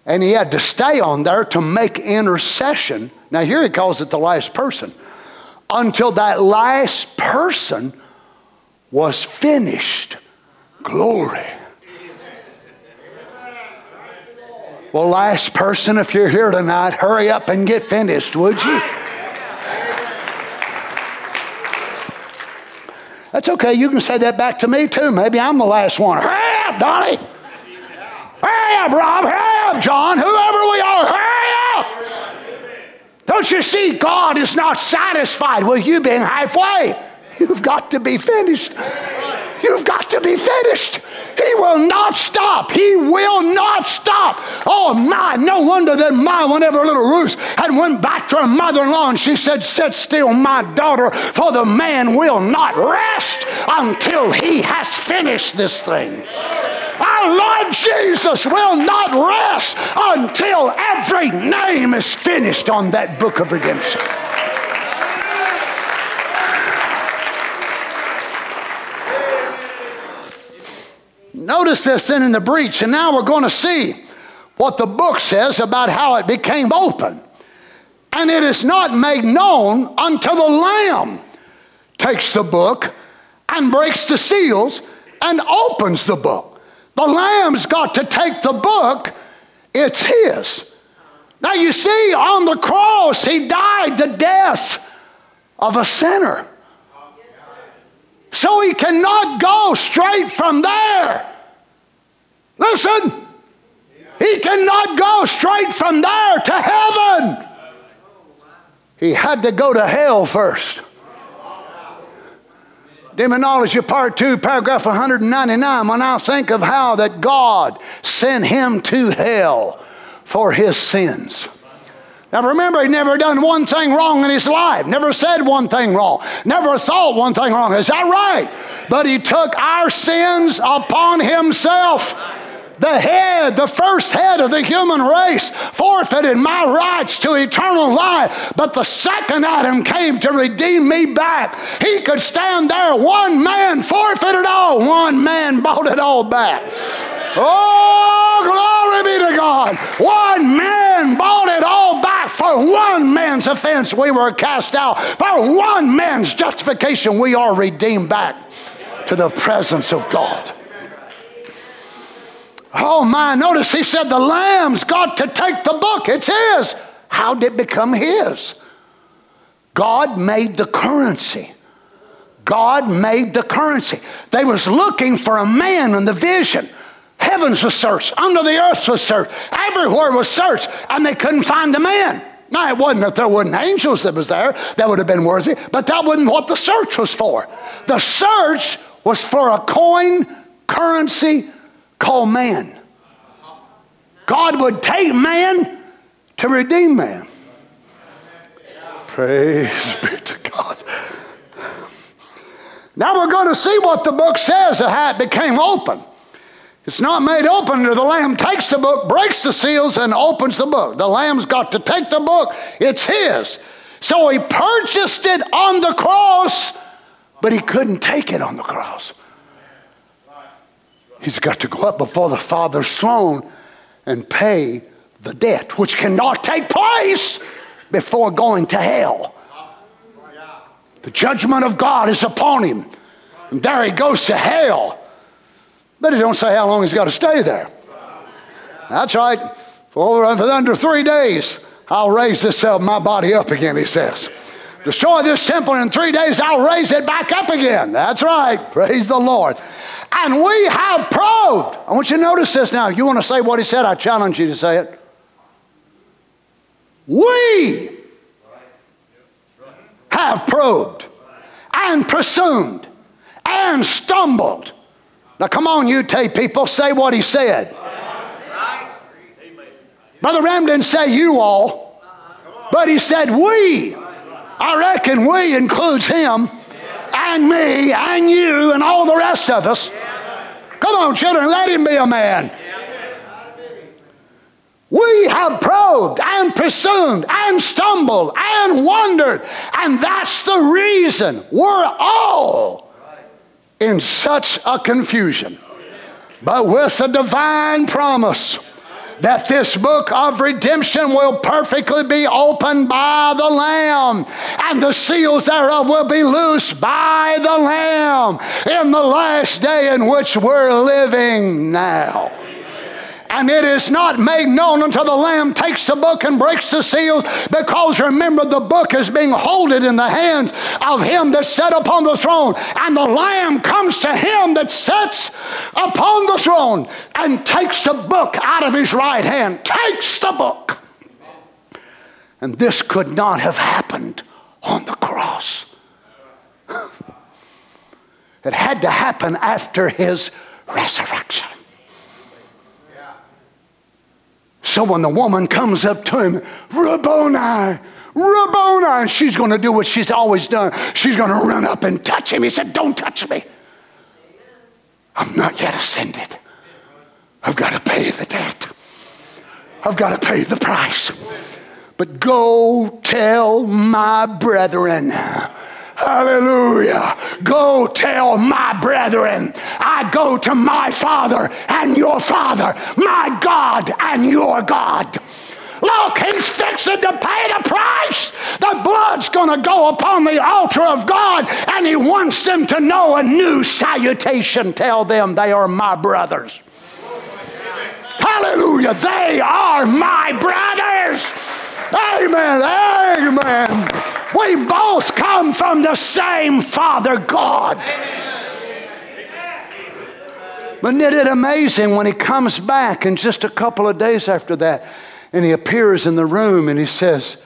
and he had to stay on there to make intercession. Now, here he calls it the last person. Until that last person was finished. Glory. Well, last person, if you're here tonight, hurry up and get finished, would you? That's okay. You can say that back to me too. Maybe I'm the last one. Hurry up, Donnie. Hurry up, Rob. Hurry up, John. Whoever we are, hurry up. Don't you see, God is not satisfied with you being halfway. You've got to be finished. You've got to be finished. He will not stop. He will not stop. Oh my, no wonder that my whenever little Ruth had went back to her mother-in-law and she said, Sit still, my daughter, for the man will not rest until he has finished this thing. Our Lord Jesus will not rest until every name is finished on that book of redemption. Notice this then in the breach, and now we're going to see what the book says about how it became open. And it is not made known until the Lamb takes the book and breaks the seals and opens the book. The Lamb's got to take the book, it's his. Now you see, on the cross, he died the death of a sinner. So he cannot go straight from there Listen, he cannot go straight from there to heaven. He had to go to hell first. Demonology, part two, paragraph 199. When I think of how that God sent him to hell for his sins. Now remember, he never done one thing wrong in his life, never said one thing wrong, never thought one thing wrong. Is that right? But he took our sins upon himself the head, the first head of the human race, forfeited my rights to eternal life. But the second Adam came to redeem me back. He could stand there. One man forfeited all, one man bought it all back. Oh, glory be to God. One man bought it all back. For one man's offense, we were cast out. For one man's justification, we are redeemed back to the presence of God. Oh my, notice he said the lamb's got to take the book. It's his. How did it become his? God made the currency. God made the currency. They was looking for a man in the vision. Heavens was searched, under the earth was searched, everywhere was searched, and they couldn't find the man. Now it wasn't that there wasn't angels that was there that would have been worthy, but that wasn't what the search was for. The search was for a coin currency called man. God would take man to redeem man. Praise be to God. Now we're going to see what the book says of how it became open. It's not made open until the Lamb takes the book, breaks the seals, and opens the book. The Lamb's got to take the book, it's his. So he purchased it on the cross, but he couldn't take it on the cross. He's got to go up before the Father's throne and pay the debt, which cannot take place before going to hell. The judgment of God is upon him. And there he goes to hell. But he don't say how long he's got to stay there. That's right. For under three days, I'll raise this uh, my body up again, he says. Destroy this temple, in three days I'll raise it back up again. That's right. Praise the Lord. And we have probed. I want you to notice this now. You want to say what he said? I challenge you to say it. We have probed and presumed and stumbled. Now, come on, you take people, say what he said. Brother Ram didn't say you all, but he said we. I reckon we includes him and me and you and all the rest of us. Come on, children, let him be a man. We have probed and presumed and stumbled and wondered, and that's the reason we're all in such a confusion. But with a divine promise, that this book of redemption will perfectly be opened by the Lamb, and the seals thereof will be loosed by the Lamb in the last day in which we're living now. And it is not made known until the Lamb takes the book and breaks the seals, because remember, the book is being holded in the hands of him that sat upon the throne, and the Lamb comes to him that sits upon the throne and takes the book out of his right hand, takes the book. And this could not have happened on the cross. It had to happen after his resurrection. So when the woman comes up to him, Rabboni, Rabboni, and she's going to do what she's always done. She's going to run up and touch him. He said, Don't touch me. I'm not yet ascended. I've got to pay the debt. I've got to pay the price. But go tell my brethren Hallelujah. Go tell my brethren, I go to my Father and your Father, my God and your God. Look, he's fixing to pay the price. The blood's going to go upon the altar of God, and he wants them to know a new salutation. Tell them they are my brothers. Hallelujah. They are my brothers. Amen. Amen. We both come from the same Father God. But isn't it amazing when he comes back and just a couple of days after that, and he appears in the room and he says,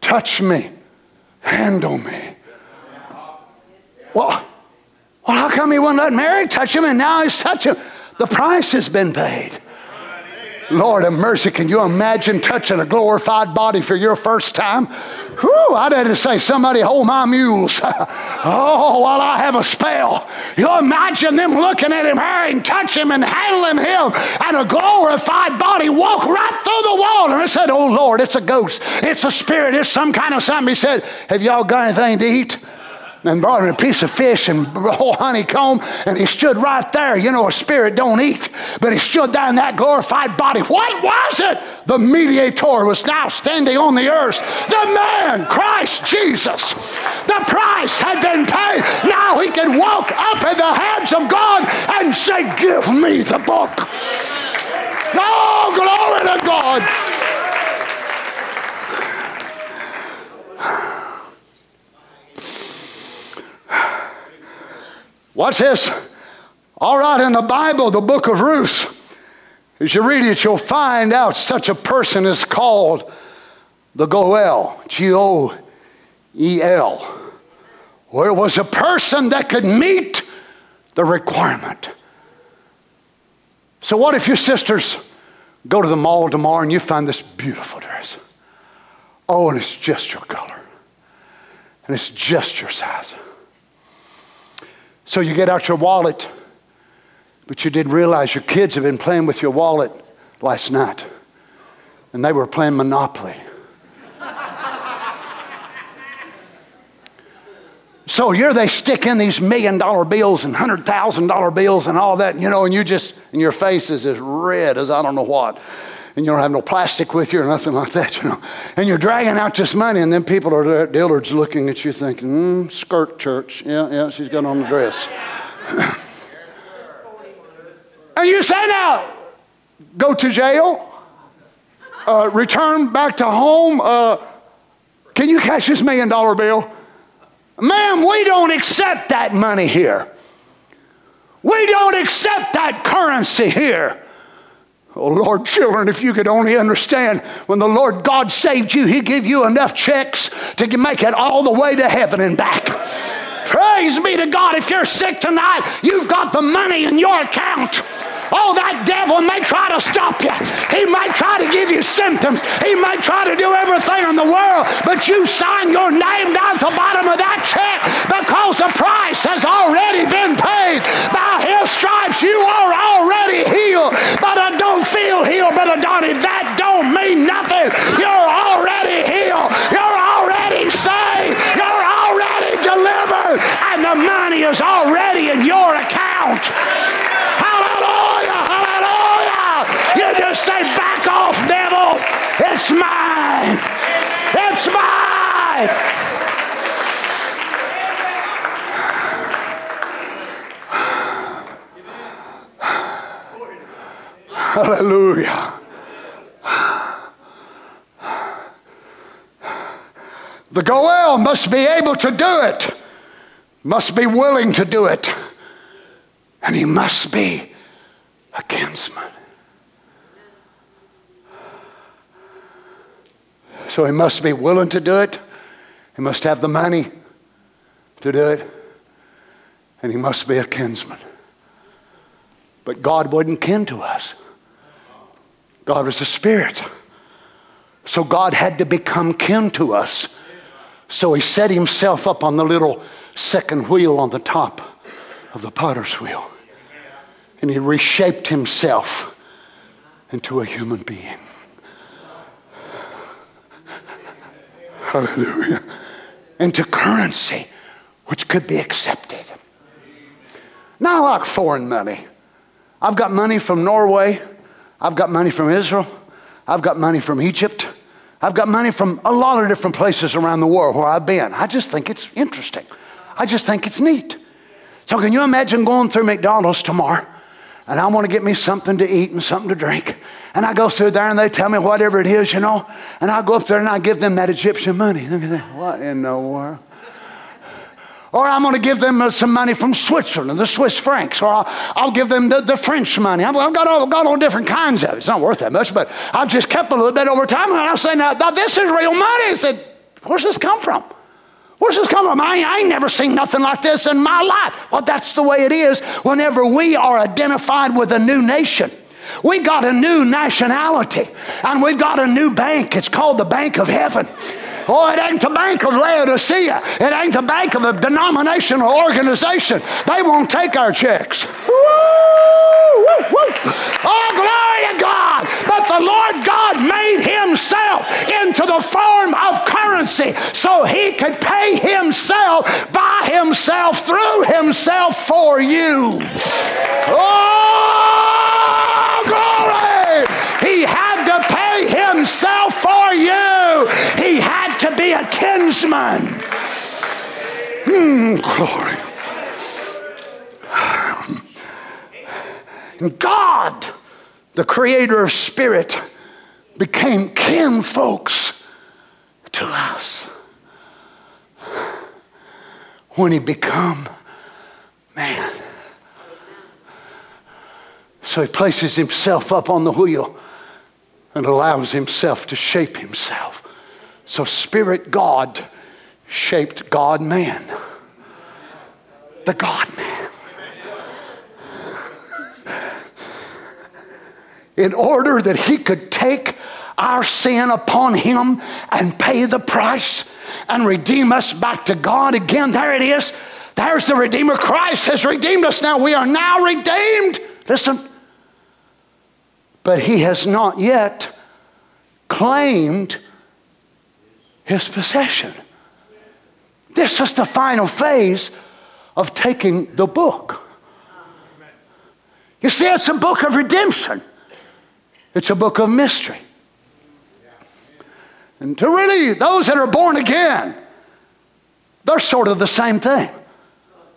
Touch me, handle me. Well, well how come he wouldn't let Mary touch him and now he's touching? The price has been paid. Lord of mercy, can you imagine touching a glorified body for your first time? Whew, I'd have to say, somebody hold my mules. oh, while I have a spell. You imagine them looking at him, and touch him and handling him, and a glorified body walk right through the wall. And I said, Oh Lord, it's a ghost, it's a spirit, it's some kind of something. He said, Have y'all got anything to eat? And brought him a piece of fish and a whole honeycomb, and he stood right there. You know, a spirit don't eat, but he stood there in that glorified body. What was it? The mediator was now standing on the earth. The man, Christ Jesus. The price had been paid. Now he can walk up in the hands of God and say, Give me the book. Oh, glory to God. Watch this. All right, in the Bible, the book of Ruth, as you read it, you'll find out such a person is called the Goel, G O E L, where it was a person that could meet the requirement. So, what if your sisters go to the mall tomorrow and you find this beautiful dress? Oh, and it's just your color, and it's just your size. So you get out your wallet, but you didn't realize your kids have been playing with your wallet last night, and they were playing Monopoly. So here they stick in these million dollar bills and hundred thousand dollar bills and all that, you know, and you just, and your face is as red as I don't know what. And you don't have no plastic with you or nothing like that, you know. And you're dragging out this money, and then people are there, at Dillard's looking at you thinking, mm, skirt church. Yeah, yeah, she's got on the dress. and you say now, go to jail, uh, return back to home. Uh, can you cash this million dollar bill? Ma'am, we don't accept that money here. We don't accept that currency here. Oh, Lord, children, if you could only understand when the Lord God saved you, He gave you enough checks to make it all the way to heaven and back. Praise be to God. If you're sick tonight, you've got the money in your account. Oh, that devil may try to stop you. He might try to give you symptoms. He might try to do everything in the world, but you sign your name down at the bottom of that check because the price has already been paid. By his stripes, you are already healed. But I don't feel healed, Brother Donnie. That don't mean nothing. You're already healed. You're already saved. You're already delivered. And the money is already in your account. Just say, Back off, devil. It's mine. It's mine. Hallelujah. The Goel must be able to do it, must be willing to do it, and he must be a kinsman. So he must be willing to do it, he must have the money to do it, and he must be a kinsman. But God wasn't kin to us. God was a spirit. So God had to become kin to us. So he set himself up on the little second wheel on the top of the potter's wheel. And he reshaped himself into a human being. Hallelujah. Into currency which could be accepted. Not like foreign money. I've got money from Norway. I've got money from Israel. I've got money from Egypt. I've got money from a lot of different places around the world where I've been. I just think it's interesting. I just think it's neat. So, can you imagine going through McDonald's tomorrow and I want to get me something to eat and something to drink? And I go through there and they tell me whatever it is, you know, and I go up there and I give them that Egyptian money. What in the world? Or I'm going to give them uh, some money from Switzerland, the Swiss francs. Or I'll, I'll give them the, the, French money. I've, I've got, all, got all different kinds of it. It's not worth that much, but I've just kept a little bit over time. And I say, now, now this is real money. I said, where's this come from? Where's this coming from? I, I ain't never seen nothing like this in my life. Well, that's the way it is whenever we are identified with a new nation. We got a new nationality and we've got a new bank. It's called the Bank of Heaven. Oh, it ain't the bank of Laodicea. It ain't the bank of a denominational organization. They won't take our checks. Woo, woo, woo. Oh, glory to God. But the Lord God made himself into the form of currency so he could pay himself by himself through himself for you. Oh, a kinsman. Hmm, glory. God, the creator of spirit, became kin folks to us when he become man. So he places himself up on the wheel and allows himself to shape himself. So, Spirit God shaped God man, the God man. In order that he could take our sin upon him and pay the price and redeem us back to God again. There it is. There's the Redeemer. Christ has redeemed us now. We are now redeemed. Listen. But he has not yet claimed his possession. This is the final phase of taking the book. You see, it's a book of redemption, it's a book of mystery. And to really, those that are born again, they're sort of the same thing.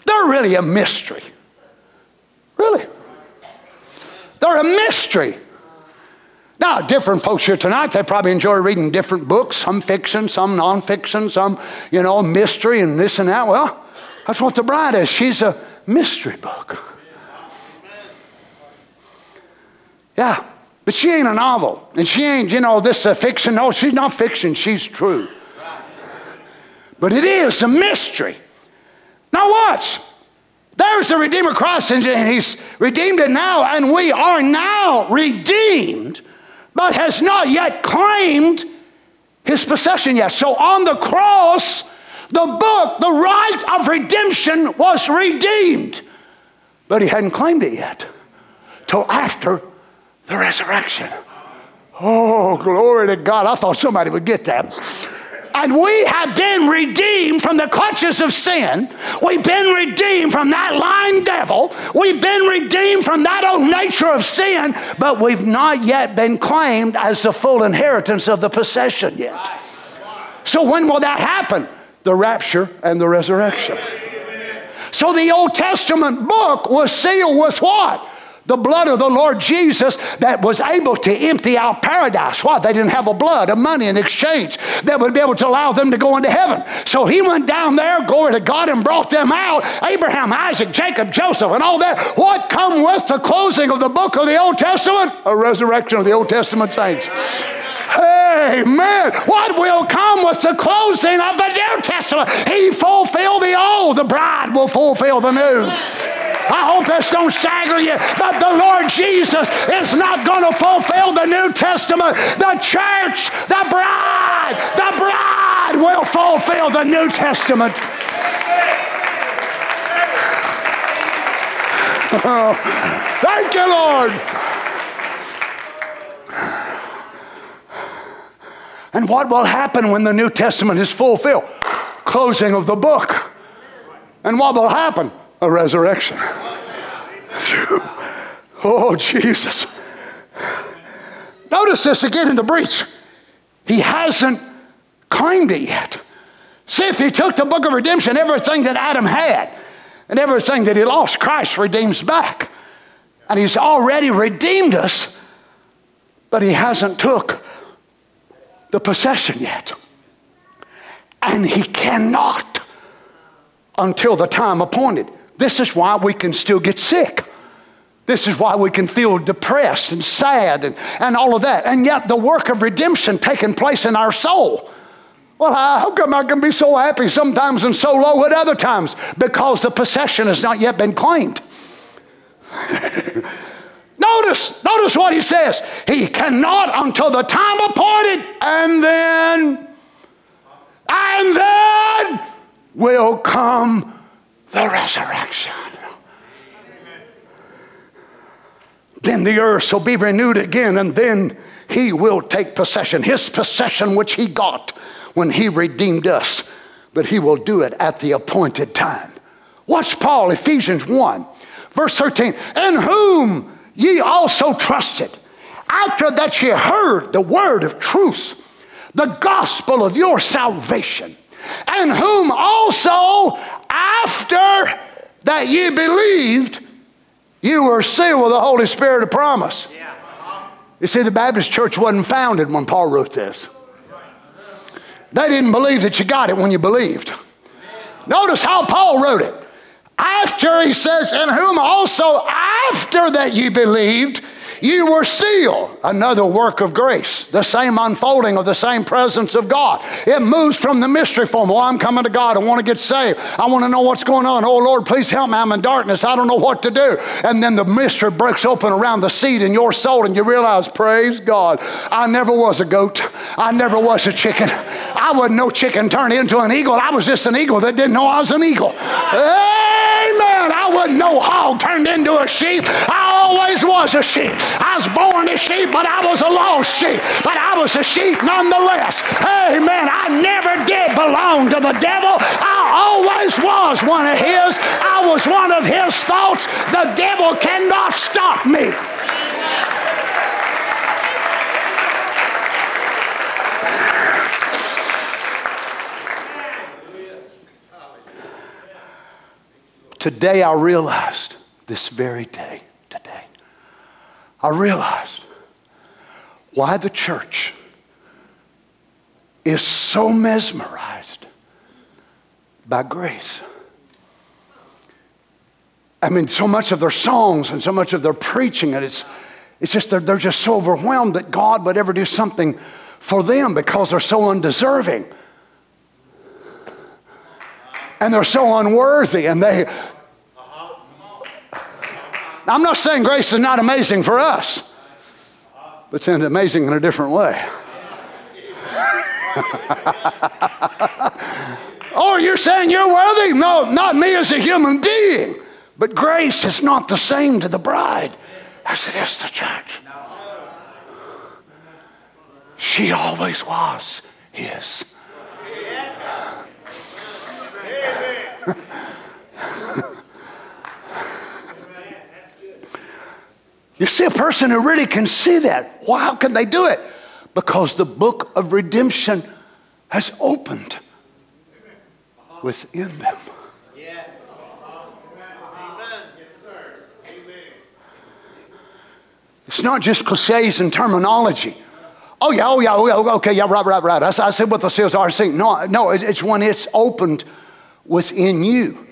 They're really a mystery. Really. They're a mystery. Now, different folks here tonight, they probably enjoy reading different books, some fiction, some nonfiction, some, you know, mystery and this and that. Well, that's what the bride is. She's a mystery book. Yeah, but she ain't a novel. And she ain't, you know, this uh, fiction. No, she's not fiction, she's true. But it is a mystery. Now, watch. There's the Redeemer Christ, and He's redeemed it now, and we are now redeemed but has not yet claimed his possession yet. So on the cross, the book, the right of redemption was redeemed, but he hadn't claimed it yet till after the resurrection. Oh, glory to God. I thought somebody would get that. And we have been redeemed from the clutches of sin. We've been redeemed from that lying devil. We've been redeemed from that old nature of sin, but we've not yet been claimed as the full inheritance of the possession yet. So, when will that happen? The rapture and the resurrection. So, the Old Testament book was sealed with what? The blood of the Lord Jesus that was able to empty out paradise. Why? They didn't have a blood, a money in exchange that would be able to allow them to go into heaven. So he went down there, glory to God, and brought them out. Abraham, Isaac, Jacob, Joseph, and all that. What come with the closing of the book of the Old Testament? A resurrection of the Old Testament saints. Amen. What will come with the closing of the New Testament? He fulfilled the old, the bride will fulfill the new. I hope this don't stagger you, but the Lord Jesus is not going to fulfill the New Testament. The church, the bride, the bride will fulfill the New Testament. Thank you, Lord. And what will happen when the New Testament is fulfilled? Closing of the book. And what will happen? A resurrection. oh, Jesus. Notice this again in the breach. He hasn't claimed it yet. See, if he took the book of redemption, everything that Adam had and everything that he lost, Christ redeems back. And he's already redeemed us, but he hasn't took the possession yet. And he cannot until the time appointed. This is why we can still get sick. This is why we can feel depressed and sad and, and all of that. And yet, the work of redemption taking place in our soul. Well, how come I can be so happy sometimes and so low at other times? Because the possession has not yet been claimed. Notice, notice what he says. He cannot until the time appointed, and then, and then will come the resurrection. Then the earth shall be renewed again, and then he will take possession, his possession which he got when he redeemed us. But he will do it at the appointed time. Watch Paul, Ephesians 1, verse 13. In whom ye also trusted, after that ye heard the word of truth, the gospel of your salvation, and whom also after that ye believed, you were sealed with the Holy Spirit of promise. You see, the Baptist church wasn't founded when Paul wrote this. They didn't believe that you got it when you believed. Notice how Paul wrote it. After he says, in whom also after that you believed, you were sealed. Another work of grace, the same unfolding of the same presence of God. It moves from the mystery form. Oh, I'm coming to God. I want to get saved. I want to know what's going on. Oh, Lord, please help me. I'm in darkness. I don't know what to do. And then the mystery breaks open around the seed in your soul, and you realize, praise God, I never was a goat. I never was a chicken. I wasn't no chicken turned into an eagle. I was just an eagle that didn't know I was an eagle. Amen. Wasn't no hog turned into a sheep. I always was a sheep. I was born a sheep, but I was a lost sheep. But I was a sheep nonetheless. Amen. I never did belong to the devil. I always was one of his. I was one of his thoughts. The devil cannot stop me. Today I realized, this very day, today, I realized why the church is so mesmerized by grace. I mean, so much of their songs and so much of their preaching, and it's, it's just they're, they're just so overwhelmed that God would ever do something for them because they're so undeserving. And they're so unworthy, and they, I'm not saying grace is not amazing for us, but it's amazing in a different way. oh, you're saying you're worthy? No, not me as a human being. But grace is not the same to the bride as it is to the church. She always was his. You see a person who really can see that. Well, how can they do it? Because the book of redemption has opened within them. Yes. Amen. Yes, sir. Amen. It's not just cliches and terminology. Oh, yeah, oh, yeah, oh, yeah, okay, yeah, right, right, right. I, I said what the seals are saying. No, no, it, it's when it's opened within you.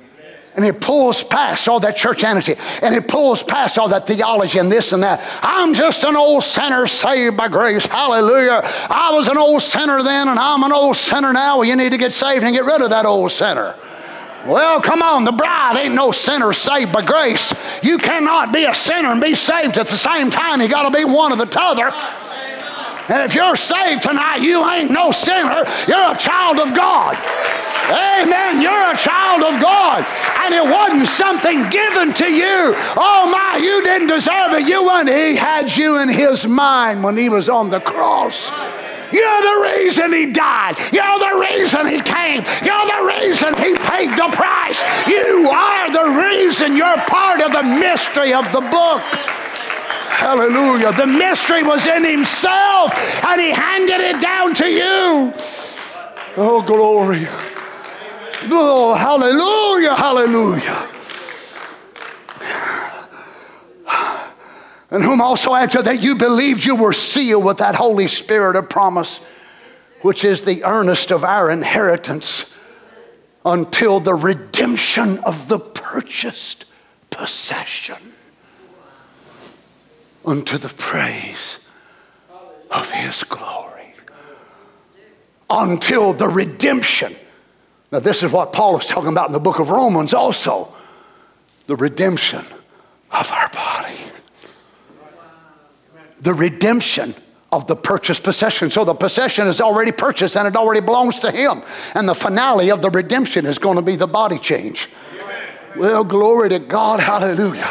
And it pulls past all that churchianity and it pulls past all that theology and this and that. I'm just an old sinner saved by grace. Hallelujah. I was an old sinner then and I'm an old sinner now. Well, you need to get saved and get rid of that old sinner. Well, come on, the bride ain't no sinner saved by grace. You cannot be a sinner and be saved at the same time. You got to be one or the t'other. And if you're saved tonight, you ain't no sinner. You're a child of God. Amen. You're a child of God. And it wasn't something given to you. Oh my, you didn't deserve it. You weren't. He had you in His mind when He was on the cross. You're the reason he died. You're the reason he came. You're the reason he paid the price. You are the reason you're part of the mystery of the book. Hallelujah. The mystery was in himself and he handed it down to you. Oh, glory. Oh, hallelujah, hallelujah. And whom also after that you believed you were sealed with that Holy Spirit of promise, which is the earnest of our inheritance until the redemption of the purchased possession unto the praise of his glory. Until the redemption. Now, this is what Paul is talking about in the book of Romans also the redemption of our body. The redemption of the purchased possession. So the possession is already purchased and it already belongs to him. And the finale of the redemption is going to be the body change. Well, glory to God. Hallelujah.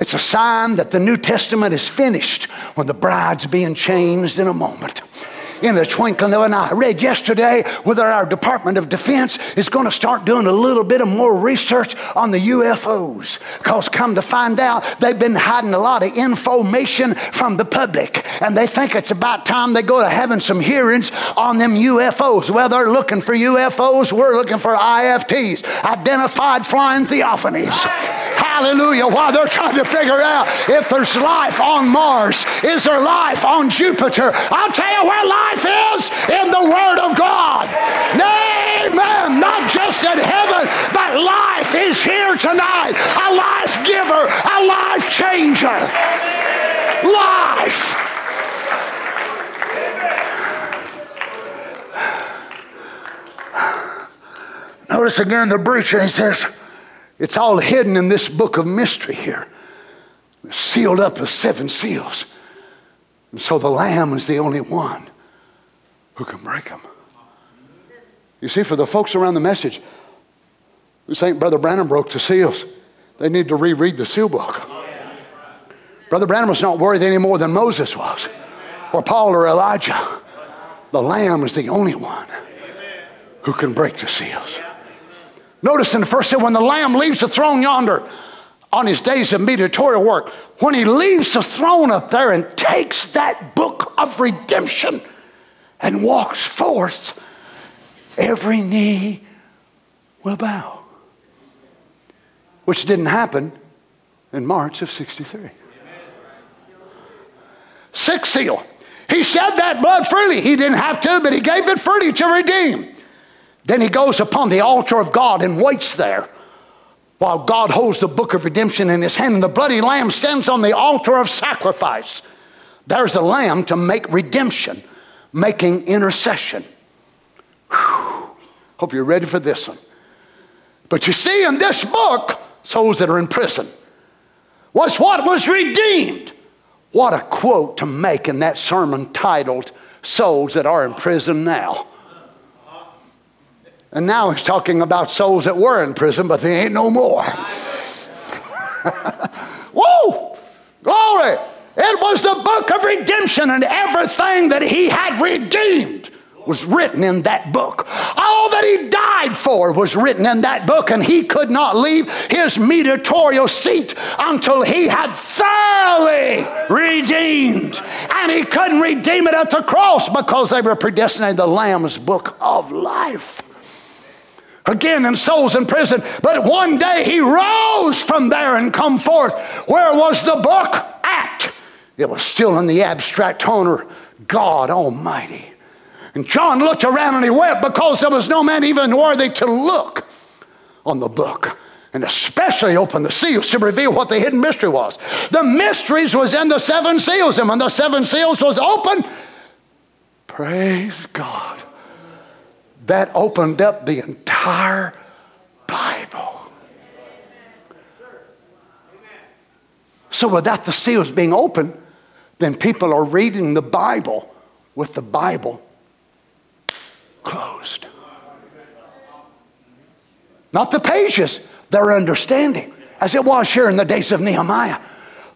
It's a sign that the New Testament is finished when the bride's being changed in a moment in the twinkling of an eye. I read yesterday whether our Department of Defense is going to start doing a little bit of more research on the UFOs. Because come to find out, they've been hiding a lot of information from the public. And they think it's about time they go to having some hearings on them UFOs. Well, they're looking for UFOs, we're looking for IFTs, identified flying theophanies. Hallelujah. While they're trying to figure out if there's life on Mars, is there life on Jupiter? I'll tell you where life life is in the Word of God. Amen. Not just in heaven, but life is here tonight. A life giver, a life changer. Life. Notice again the breach, and he says, it's all hidden in this book of mystery here, sealed up with seven seals. And so the Lamb is the only one who can break them. You see, for the folks around the message think Brother Branham broke the seals, they need to reread the seal book. Brother Branham was not worried any more than Moses was, or Paul or Elijah. The Lamb is the only one who can break the seals. Notice in the first scene, when the Lamb leaves the throne yonder on his days of mediatorial work, when he leaves the throne up there and takes that book of redemption and walks forth, every knee will bow. Which didn't happen in March of 63. Sixth seal. He shed that blood freely. He didn't have to, but he gave it freely to redeem. Then he goes upon the altar of God and waits there while God holds the book of redemption in his hand, and the bloody lamb stands on the altar of sacrifice. There's a lamb to make redemption making intercession. Whew. Hope you're ready for this one. But you see, in this book, souls that are in prison was what was redeemed. What a quote to make in that sermon titled Souls That Are in Prison Now. And now he's talking about souls that were in prison, but they ain't no more. Whoa! Glory! It was the book of redemption, and everything that he had redeemed was written in that book. All that he died for was written in that book, and he could not leave his mediatorial seat until he had thoroughly redeemed. And he couldn't redeem it at the cross because they were predestinated the Lamb's book of life. Again, in souls in prison, but one day he rose from there and come forth. Where was the book? At It was still in the abstract honor, God Almighty. And John looked around and he wept because there was no man even worthy to look on the book and especially open the seals to reveal what the hidden mystery was. The mysteries was in the seven seals, and when the seven seals was open, praise God, that opened up the entire Bible. So without the seals being open, then people are reading the Bible with the Bible closed. Not the pages, their understanding, as it was here in the days of Nehemiah.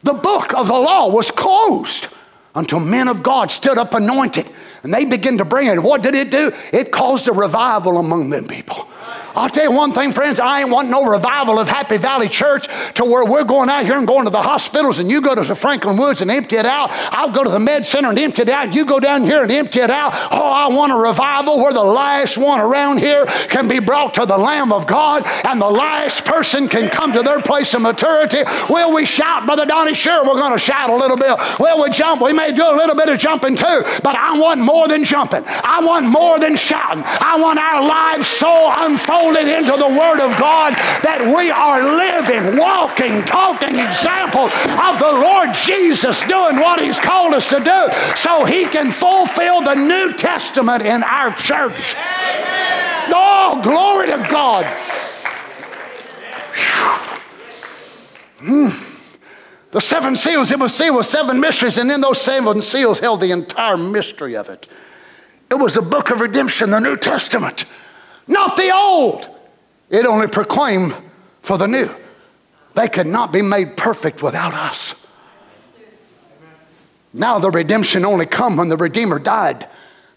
The book of the law was closed until men of God stood up anointed and they began to bring it. What did it do? It caused a revival among them people. I'll tell you one thing, friends, I ain't want no revival of Happy Valley Church to where we're going out here and going to the hospitals and you go to the Franklin Woods and empty it out. I'll go to the med center and empty it out. You go down here and empty it out. Oh, I want a revival where the last one around here can be brought to the Lamb of God and the last person can come to their place of maturity. Will we shout, Brother Donnie? Sure, we're going to shout a little bit. Will we jump? We may do a little bit of jumping too, but I want more than jumping. I want more than shouting. I want our lives so unfolded it into the Word of God that we are living, walking, talking example of the Lord Jesus doing what He's called us to do so He can fulfill the New Testament in our church. Amen. Oh, glory to God. Mm. The seven seals, it was sealed with seven mysteries, and in those seven seals held the entire mystery of it. It was the book of redemption, the New Testament not the old. It only proclaimed for the new. They could not be made perfect without us. Now the redemption only come when the Redeemer died.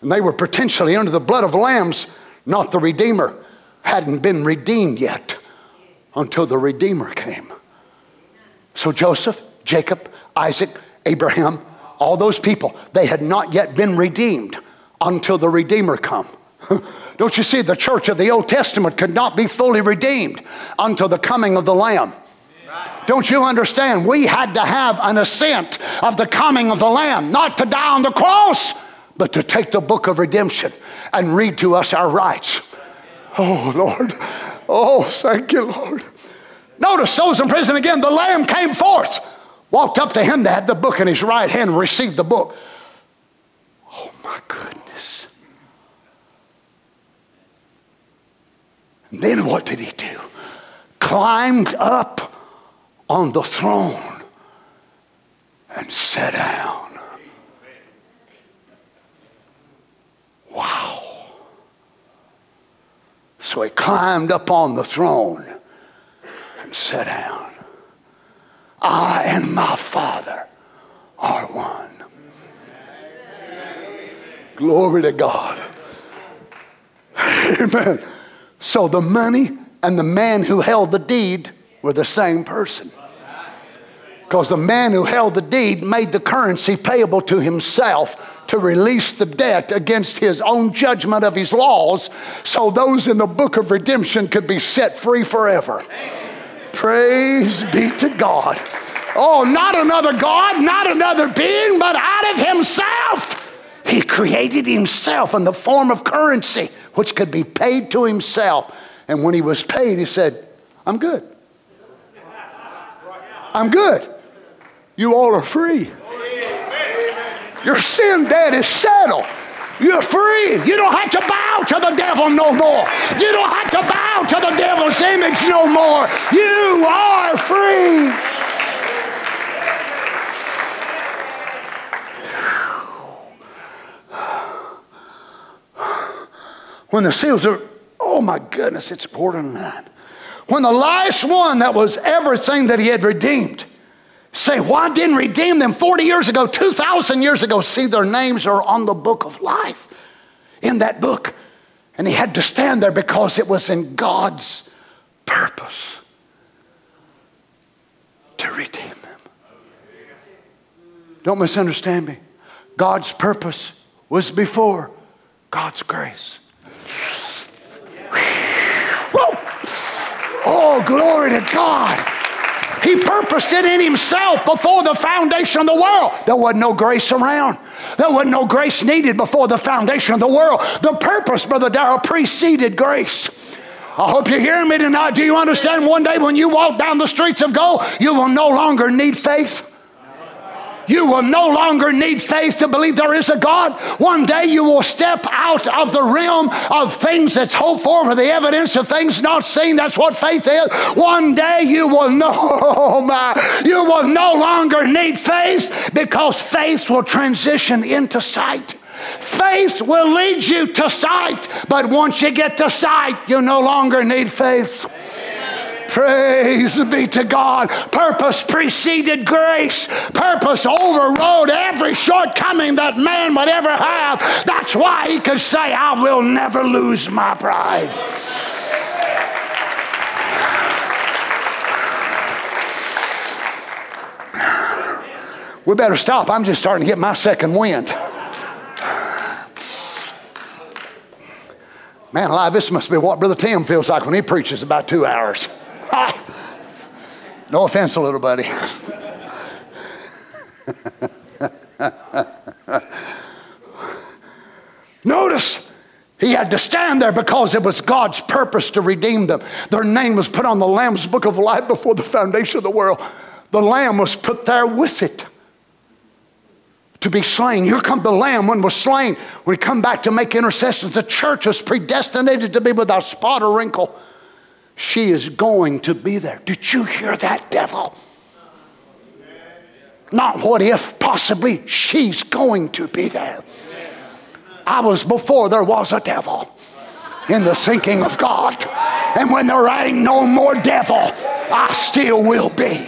And they were potentially under the blood of lambs, not the Redeemer. Hadn't been redeemed yet until the Redeemer came. So Joseph, Jacob, Isaac, Abraham, all those people, they had not yet been redeemed until the Redeemer come. Don't you see, the church of the Old Testament could not be fully redeemed until the coming of the Lamb. Don't you understand? We had to have an ascent of the coming of the Lamb, not to die on the cross, but to take the book of redemption and read to us our rights. Oh, Lord. Oh, thank you, Lord. Notice those in prison again. The Lamb came forth, walked up to him that had the book in his right hand, and received the book. Oh, my goodness. Then what did he do? Climbed up on the throne and sat down. Wow. So he climbed up on the throne and sat down. I and my Father are one. Glory to God. Amen. So the money and the man who held the deed were the same person. Because the man who held the deed made the currency payable to himself to release the debt against his own judgment of his laws so those in the book of redemption could be set free forever. Praise be to God. Oh, not another God, not another being, but out of himself. He created himself in the form of currency which could be paid to himself. And when he was paid, he said, I'm good. I'm good. You all are free. Your sin debt is settled. You're free. You don't have to bow to the devil no more. You don't have to bow to the devil's image no more. You are free. When the seals are, oh my goodness, it's a to nine. When the last one that was everything that he had redeemed, say, why didn't redeem them 40 years ago, 2,000 years ago? See, their names are on the book of life in that book. And he had to stand there because it was in God's purpose to redeem them. Don't misunderstand me. God's purpose was before God's grace. Oh, glory to God. He purposed it in himself before the foundation of the world. There wasn't no grace around. There wasn't no grace needed before the foundation of the world. The purpose, Brother Darrell, preceded grace. I hope you're hearing me tonight. Do you understand one day when you walk down the streets of gold, you will no longer need faith? You will no longer need faith to believe there is a God. One day you will step out of the realm of things that's hoped for, for the evidence of things not seen. That's what faith is. One day you will know, oh my, you will no longer need faith because faith will transition into sight. Faith will lead you to sight, but once you get to sight, you no longer need faith. Praise be to God. Purpose preceded grace. Purpose overrode every shortcoming that man would ever have. That's why he could say, I will never lose my pride. We better stop. I'm just starting to get my second wind. Man alive, this must be what Brother Tim feels like when he preaches about two hours. no offense, little buddy. Notice he had to stand there because it was God's purpose to redeem them. Their name was put on the Lamb's book of life before the foundation of the world. The Lamb was put there with it to be slain. Here come the Lamb when was slain. He come back to make intercessions, the church was predestinated to be without spot or wrinkle. She is going to be there. Did you hear that, devil? Not what if, possibly, she's going to be there. I was before there was a devil in the thinking of God. And when there ain't no more devil, I still will be.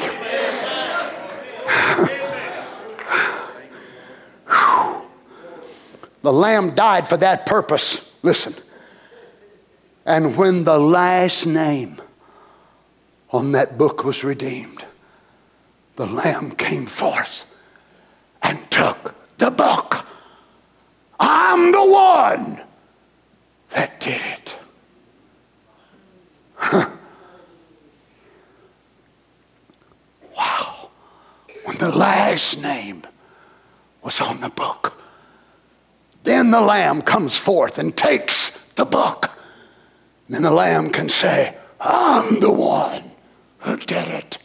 the Lamb died for that purpose. Listen. And when the last name on that book was redeemed, the Lamb came forth and took the book. I'm the one that did it. wow. When the last name was on the book, then the Lamb comes forth and takes the book. Then the lamb can say, I'm the one who did it.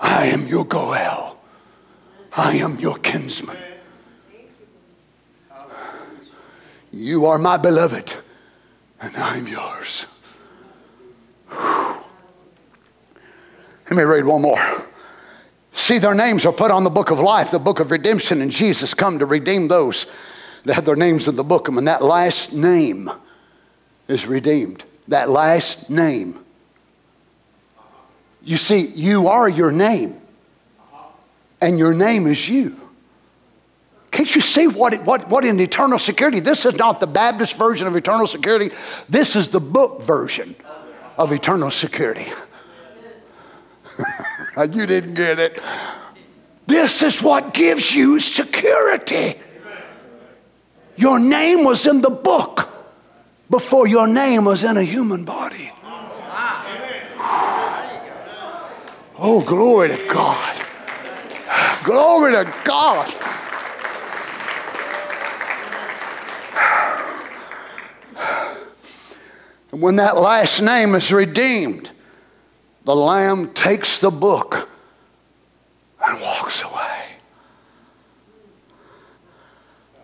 I am your Goel. I am your kinsman. You are my beloved, and I'm yours. Let me read one more. See, their names are put on the book of life, the book of redemption, and Jesus come to redeem those that have their names in the book. And that last name is redeemed. That last name. You see, you are your name, and your name is you. Can't you see what, what, what in eternal security? This is not the Baptist version of eternal security. This is the book version of eternal security. you didn't get it. This is what gives you security. Your name was in the book before your name was in a human body. Oh, glory to God. Glory to God. And when that last name is redeemed, the Lamb takes the book and walks away.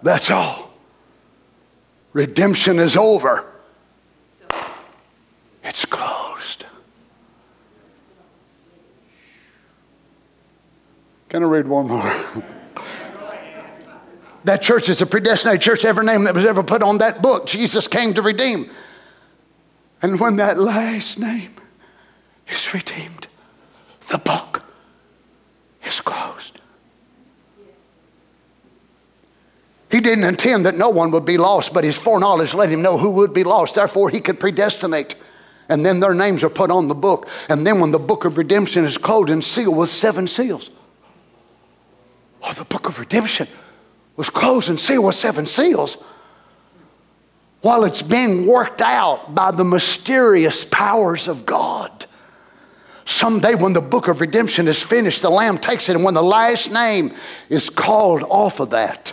That's all. Redemption is over. It's closed. Can I read one more? that church is a predestinated church. Every name that was ever put on that book, Jesus came to redeem. And when that last name is redeemed, the book is closed. He didn't intend that no one would be lost, but his foreknowledge let him know who would be lost. Therefore, he could predestinate. And then their names are put on the book. And then when the book of redemption is closed and sealed with seven seals. Oh, the book of redemption was closed and sealed with seven seals. While it's being worked out by the mysterious powers of God Someday, when the book of redemption is finished, the Lamb takes it, and when the last name is called off of that,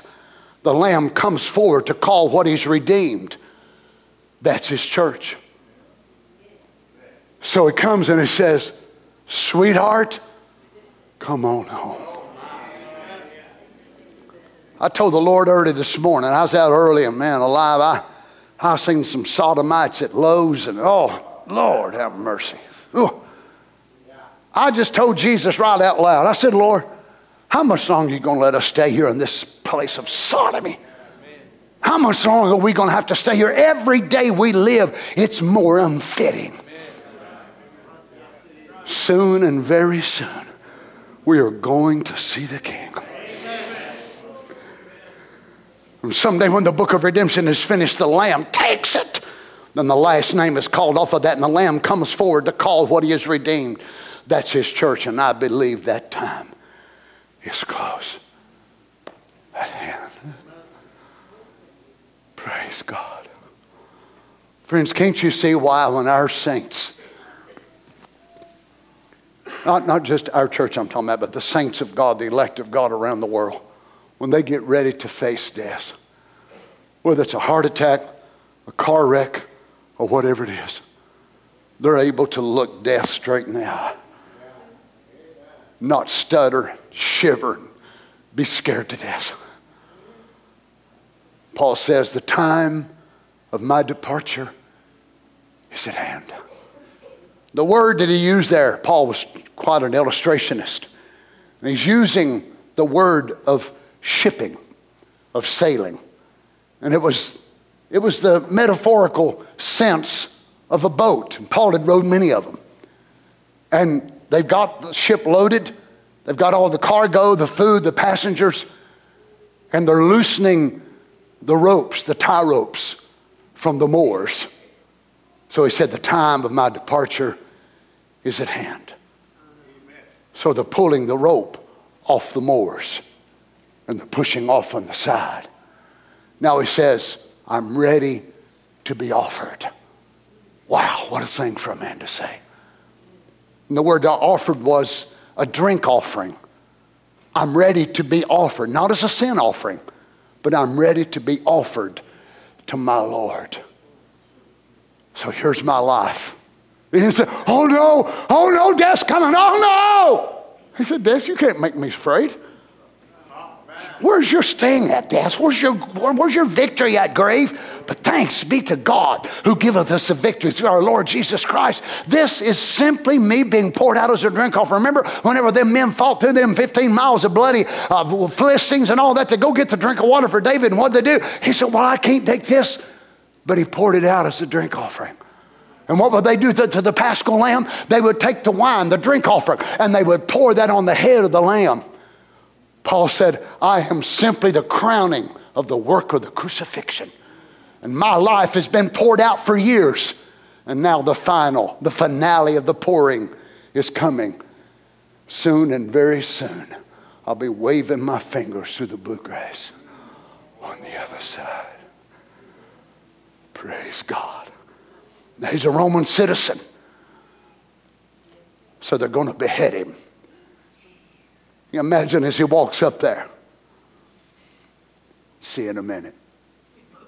the Lamb comes forward to call what He's redeemed. That's His church. So He comes and He says, Sweetheart, come on home. I told the Lord early this morning, I was out early and man alive, I, I seen some sodomites at Lowe's and oh, Lord have mercy. Ooh. I just told Jesus right out loud, I said, Lord, how much longer are you going to let us stay here in this place of sodomy? How much longer are we going to have to stay here? Every day we live, it's more unfitting. Soon and very soon, we are going to see the King. And someday, when the book of redemption is finished, the Lamb takes it. Then the last name is called off of that, and the Lamb comes forward to call what he has redeemed. That's his church, and I believe that time is close at hand. Praise God. Friends, can't you see why when our saints, not, not just our church I'm talking about, but the saints of God, the elect of God around the world, when they get ready to face death, whether it's a heart attack, a car wreck, or whatever it is, they're able to look death straight in the eye, not stutter, shiver, and be scared to death. Paul says, The time of my departure is at hand. The word that he used there, Paul was quite an illustrationist. And he's using the word of shipping, of sailing. And it was, it was the metaphorical sense of a boat. And Paul had rowed many of them. And they've got the ship loaded, they've got all the cargo, the food, the passengers, and they're loosening the ropes, the tie ropes from the moors. So he said, The time of my departure is at hand. So they're pulling the rope off the moors and they're pushing off on the side. Now he says, I'm ready to be offered. Wow, what a thing for a man to say. And the word offered was a drink offering. I'm ready to be offered, not as a sin offering, but I'm ready to be offered to my Lord. So here's my life. He say, Oh no, oh no, death's coming, oh no. He said, Death, you can't make me afraid. Where's your sting at, death? Where's your, where's your victory at, grave? But thanks be to God who giveth us the victory through our Lord Jesus Christ. This is simply me being poured out as a drink offering. Remember, whenever them men fought through them 15 miles of bloody uh, Philistines and all that to go get the drink of water for David, and what they do? He said, Well, I can't take this. But he poured it out as a drink offering. And what would they do to, to the paschal lamb? They would take the wine, the drink offering, and they would pour that on the head of the lamb. Paul said, I am simply the crowning of the work of the crucifixion. And my life has been poured out for years. And now the final, the finale of the pouring is coming. Soon and very soon, I'll be waving my fingers through the bluegrass on the other side. Praise God. Now, he's a Roman citizen. So they're going to behead him. You imagine as he walks up there. See you in a minute.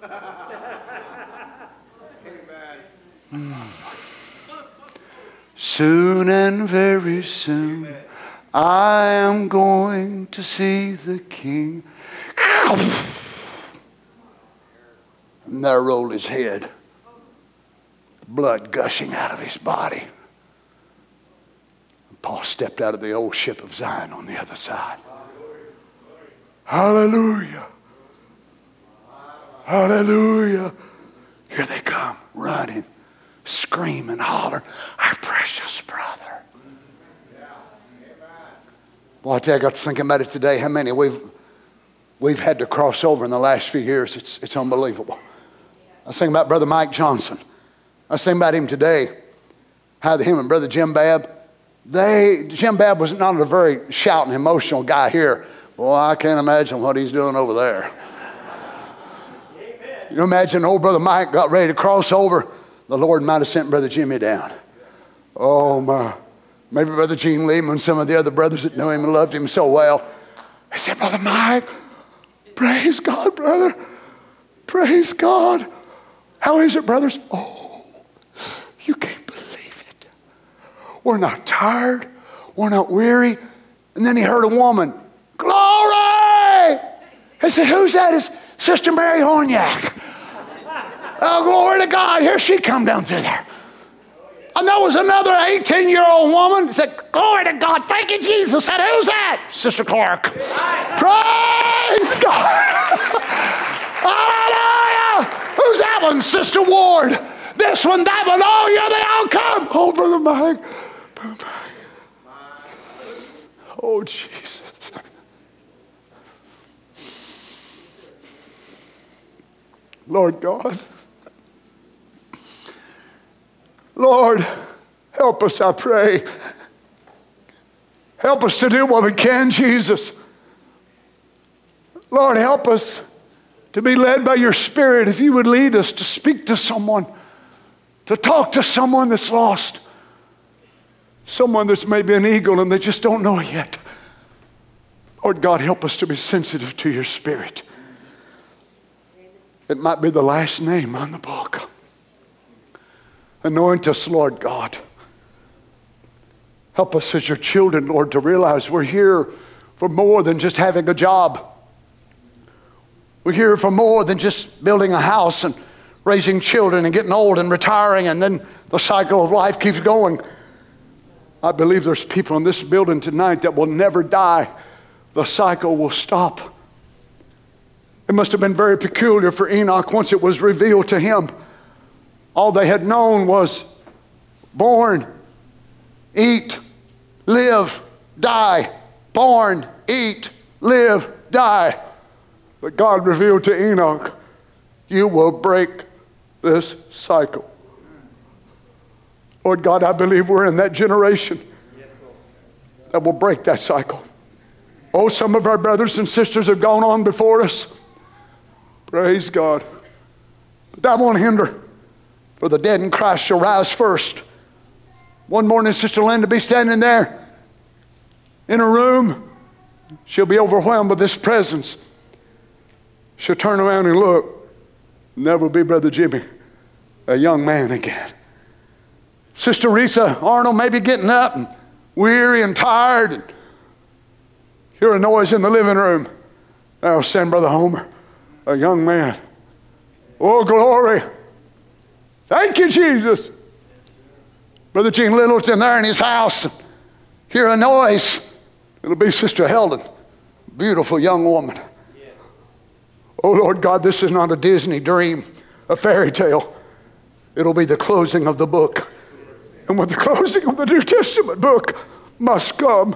Mm. Soon and very soon, I am going to see the King. And there rolled his head, blood gushing out of his body. And Paul stepped out of the old ship of Zion on the other side. Hallelujah. Hallelujah. Here they come, running, screaming, holler, our precious brother. Well, I tell you, I got to thinking about it today. How many we've, we've had to cross over in the last few years. It's, it's unbelievable. I was thinking about Brother Mike Johnson. I was thinking about him today. How him and Brother Jim Babb, they, Jim Babb was not a very shouting, emotional guy here. Well, I can't imagine what he's doing over there. You imagine old brother Mike got ready to cross over. The Lord might have sent brother Jimmy down. Oh my. maybe Brother Gene Lehman, some of the other brothers that knew him and loved him so well. I said, Brother Mike, praise God, brother. Praise God. How is it, brothers? Oh, you can't believe it. We're not tired. We're not weary. And then he heard a woman, Glory! He said, Who's that? It's Sister Mary Horniak. Oh, glory to God. Here she come down through there. And there was another 18 year old woman. Said, Glory to God. Thank you, Jesus. Said, Who's that? Sister Clark. Praise God. Hallelujah. Who's that one? Sister Ward. This one, that one. Oh, you're the outcome. Oh, Brother Mike. Brother Mike. Oh, Jesus. Lord God. Lord, help us, I pray. Help us to do what we can, Jesus. Lord, help us to be led by your Spirit. If you would lead us to speak to someone, to talk to someone that's lost, someone that's maybe an eagle and they just don't know yet. Lord God, help us to be sensitive to your Spirit. It might be the last name on the book. Anoint us, Lord God. Help us as your children, Lord, to realize we're here for more than just having a job. We're here for more than just building a house and raising children and getting old and retiring, and then the cycle of life keeps going. I believe there's people in this building tonight that will never die. The cycle will stop. It must have been very peculiar for Enoch once it was revealed to him all they had known was born, eat, live, die. Born, eat, live, die. But God revealed to Enoch, you will break this cycle. Lord God, I believe we're in that generation that will break that cycle. Oh, some of our brothers and sisters have gone on before us. Praise God. But that won't hinder for the dead in Christ shall rise first. One morning, Sister Linda be standing there in a room. She'll be overwhelmed with this presence. She'll turn around and look. Never be Brother Jimmy, a young man again. Sister Risa Arnold may be getting up and weary and tired. And hear a noise in the living room. I'll send Brother Homer, a young man. Oh, glory. Thank you, Jesus. Brother Gene Littleton there in his house. Hear a noise. It'll be Sister Helen, beautiful young woman. Yes. Oh, Lord God, this is not a Disney dream, a fairy tale. It'll be the closing of the book. And with the closing of the New Testament book must come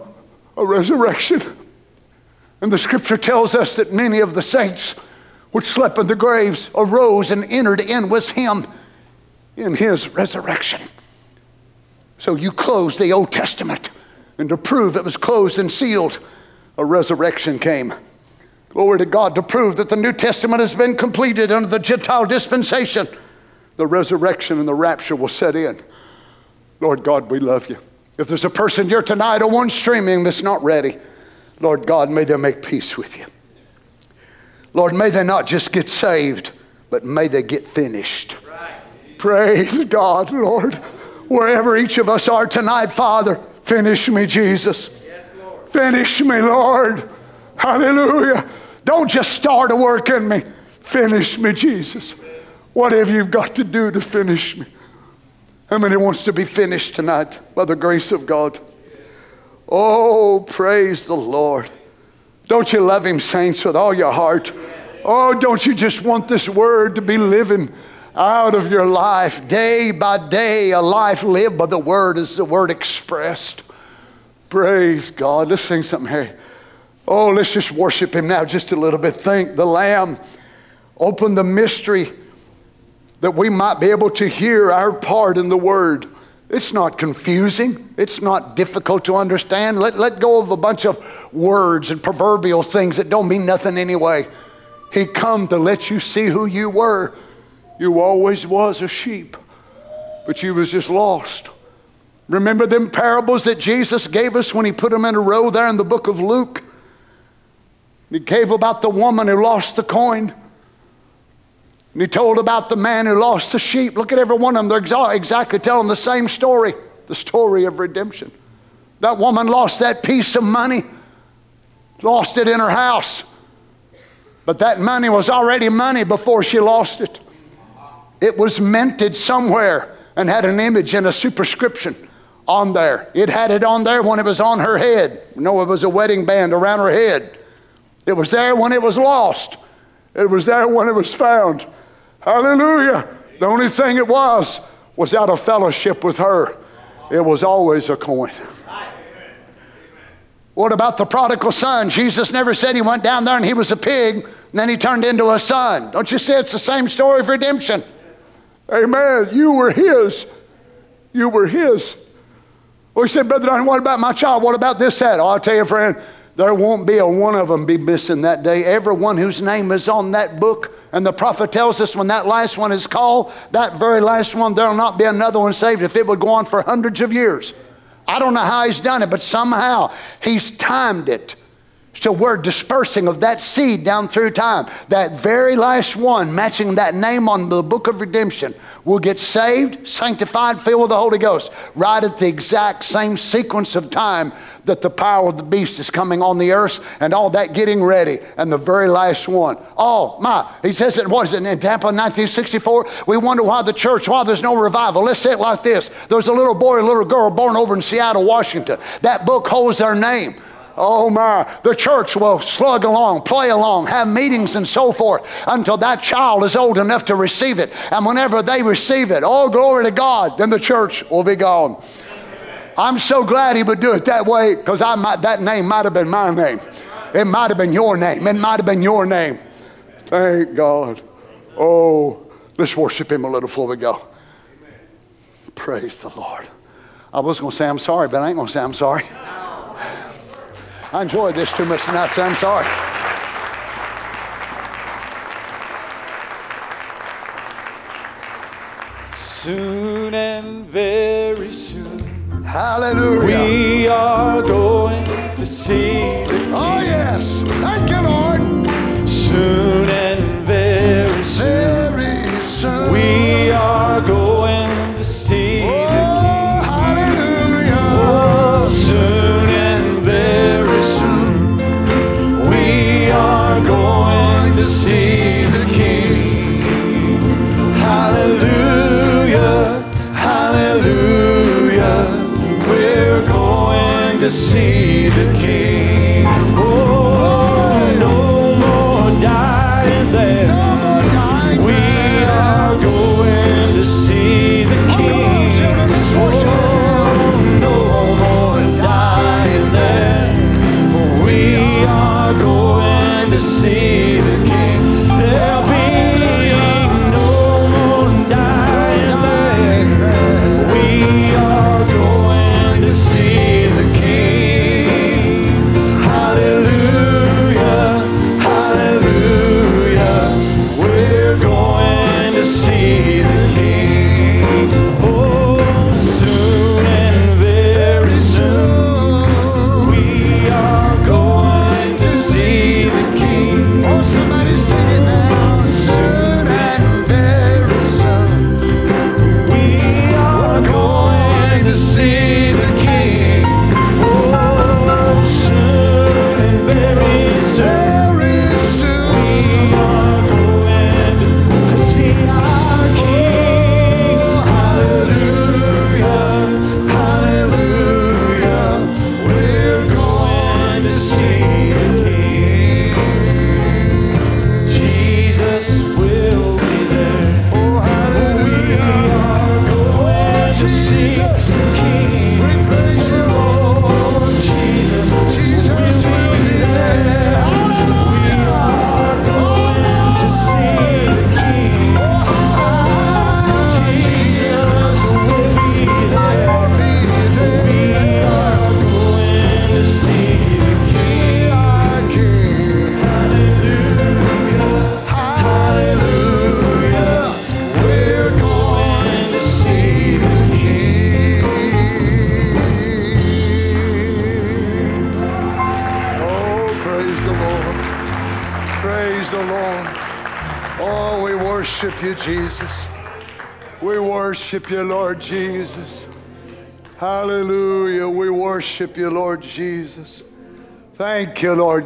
a resurrection. And the scripture tells us that many of the saints which slept in the graves arose and entered in with him in his resurrection. So you close the Old Testament, and to prove it was closed and sealed, a resurrection came. Glory to God, to prove that the New Testament has been completed under the Gentile dispensation. The resurrection and the rapture will set in. Lord God, we love you. If there's a person here tonight or one streaming that's not ready, Lord God, may they make peace with you. Lord, may they not just get saved, but may they get finished. Praise God, Lord. Wherever each of us are tonight, Father, finish me, Jesus. finish me, Lord. Hallelujah. Don't just start a work in me. Finish me, Jesus. Whatever you've got to do to finish me. How many wants to be finished tonight by the grace of God? Oh, praise the Lord. Don't you love him, saints, with all your heart? Oh, don't you just want this word to be living out of your life day by day. A life lived by the word is the word expressed. Praise God. Let's sing something here. Oh, let's just worship Him now just a little bit. Thank the Lamb. Open the mystery that we might be able to hear our part in the Word. It's not confusing, it's not difficult to understand. Let, let go of a bunch of words and proverbial things that don't mean nothing anyway. He come to let you see who you were you always was a sheep, but you was just lost. Remember them parables that Jesus gave us when he put them in a row there in the book of Luke? He gave about the woman who lost the coin. And he told about the man who lost the sheep. Look at every one of them. They're exactly telling the same story the story of redemption. That woman lost that piece of money, lost it in her house. But that money was already money before she lost it. It was minted somewhere and had an image and a superscription on there. It had it on there when it was on her head. No, it was a wedding band around her head. It was there when it was lost. It was there when it was found. Hallelujah. The only thing it was was out of fellowship with her. It was always a coin. What about the prodigal son? Jesus never said he went down there and he was a pig, and then he turned into a son. Don't you see it's the same story of redemption? Amen. You were his. You were his. Well, he said, Brother Don, what about my child? What about this, that? Oh, I'll tell you, friend, there won't be a one of them be missing that day. Everyone whose name is on that book, and the prophet tells us when that last one is called, that very last one, there'll not be another one saved if it would go on for hundreds of years. I don't know how he's done it, but somehow he's timed it so we're dispersing of that seed down through time. That very last one, matching that name on the book of redemption, will get saved, sanctified, filled with the Holy Ghost, right at the exact same sequence of time that the power of the beast is coming on the earth and all that getting ready. And the very last one. Oh, my. He says it was in Tampa 1964. We wonder why the church, why there's no revival. Let's say it like this There's a little boy, a little girl born over in Seattle, Washington. That book holds their name. Oh my, the church will slug along, play along, have meetings and so forth until that child is old enough to receive it. And whenever they receive it, oh, glory to God, then the church will be gone. I'm so glad he would do it that way because that name might have been my name. It might have been your name. It might have been your name. Thank God. Oh, let's worship him a little before we go. Praise the Lord. I was going to say I'm sorry, but I ain't going to say I'm sorry. I enjoyed this too much tonight, so I'm sorry. Soon and very soon. Hallelujah. We are going to see the oh, King. Oh, yes. Thank you, Lord. Soon and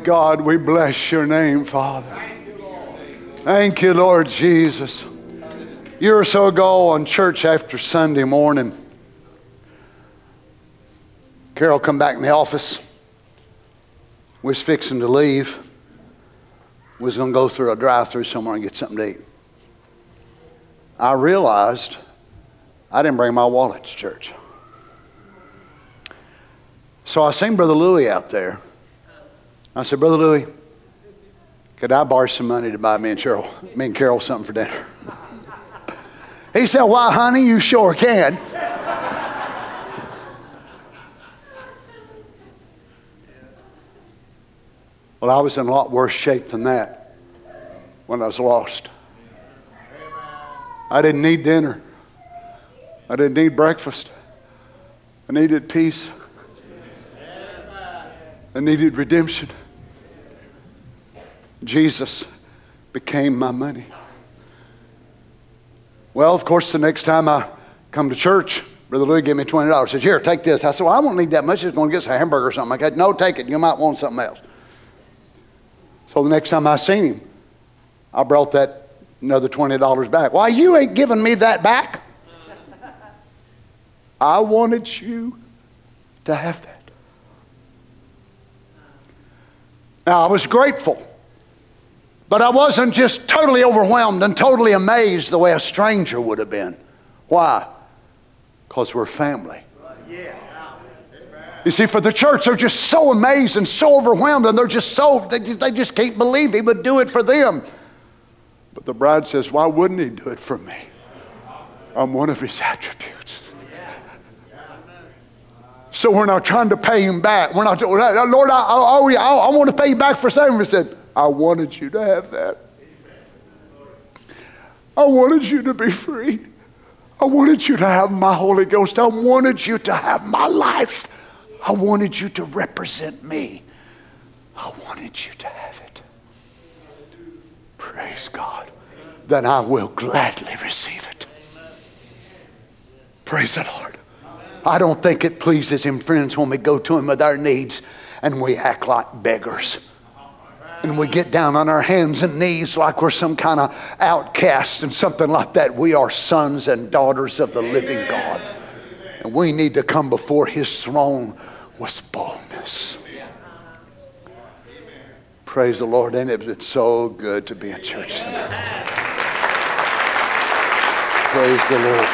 God. We bless your name, Father. Thank you, Lord Jesus. A year or so ago on church after Sunday morning, Carol come back in the office. We was fixing to leave. We was going to go through a drive-through somewhere and get something to eat. I realized I didn't bring my wallet to church. So I seen Brother Louis out there. I said, Brother Louis, could I borrow some money to buy me and Cheryl, me and Carol something for dinner? he said, Why, honey, you sure can. well, I was in a lot worse shape than that when I was lost. I didn't need dinner. I didn't need breakfast. I needed peace. I needed redemption. Jesus became my money. Well, of course, the next time I come to church, Brother Louis gave me $20. He said, Here, take this. I said, Well, I won't need that much. It's going to get us a hamburger or something. I said, No, take it. You might want something else. So the next time I seen him, I brought that another $20 back. Why, you ain't giving me that back. I wanted you to have that. Now, I was grateful, but I wasn't just totally overwhelmed and totally amazed the way a stranger would have been. Why? Because we're family. You see, for the church, they're just so amazed and so overwhelmed, and they're just so, they, they just can't believe he would do it for them. But the bride says, Why wouldn't he do it for me? I'm one of his attributes. So we're not trying to pay him back. We're not, Lord, I, I, I, I want to pay you back for saving. He said, I wanted you to have that. I wanted you to be free. I wanted you to have my Holy Ghost. I wanted you to have my life. I wanted you to represent me. I wanted you to have it. Praise God. Then I will gladly receive it. Praise the Lord. I don't think it pleases him, friends, when we go to him with our needs and we act like beggars. And we get down on our hands and knees like we're some kind of outcast and something like that. We are sons and daughters of the living God. And we need to come before his throne with boldness. Praise the Lord. And it's been so good to be in church tonight. Praise the Lord.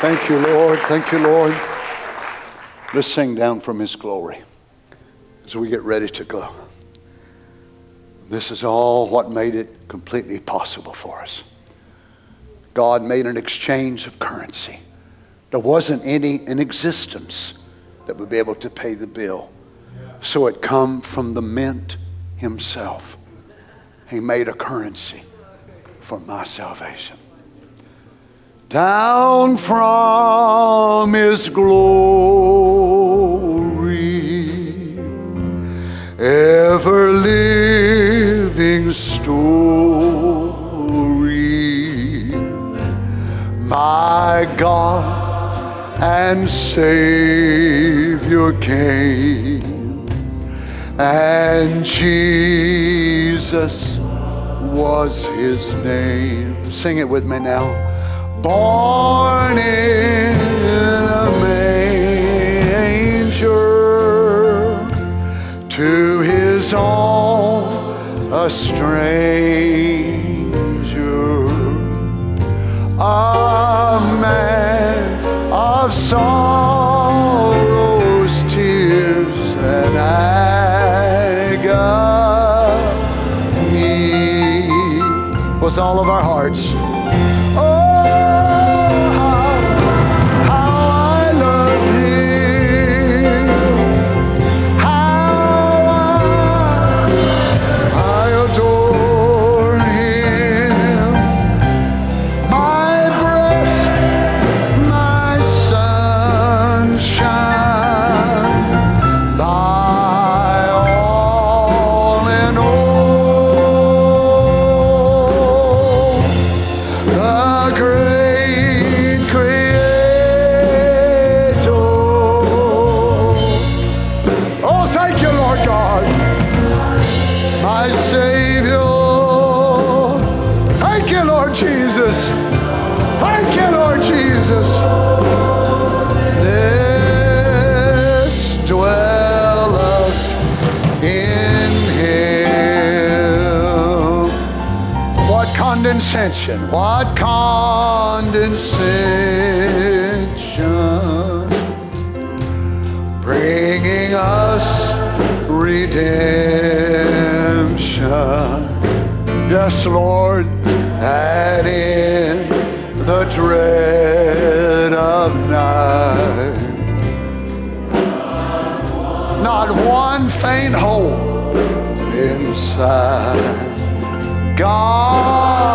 Thank you, Lord. Thank you, Lord. Let's sing down from His glory as we get ready to go. This is all what made it completely possible for us. God made an exchange of currency. There wasn't any in existence that would be able to pay the bill. So it come from the mint himself. He made a currency for my salvation. Down from his glory, ever living story, my God and Savior came, and Jesus was his name. Sing it with me now. Born in a manger, to his own a stranger, a man of sorrows, tears, and agony was all of our hearts. Condescension, what condescension, bringing us redemption. Yes, Lord, and in the dread of night, not one faint hope inside. God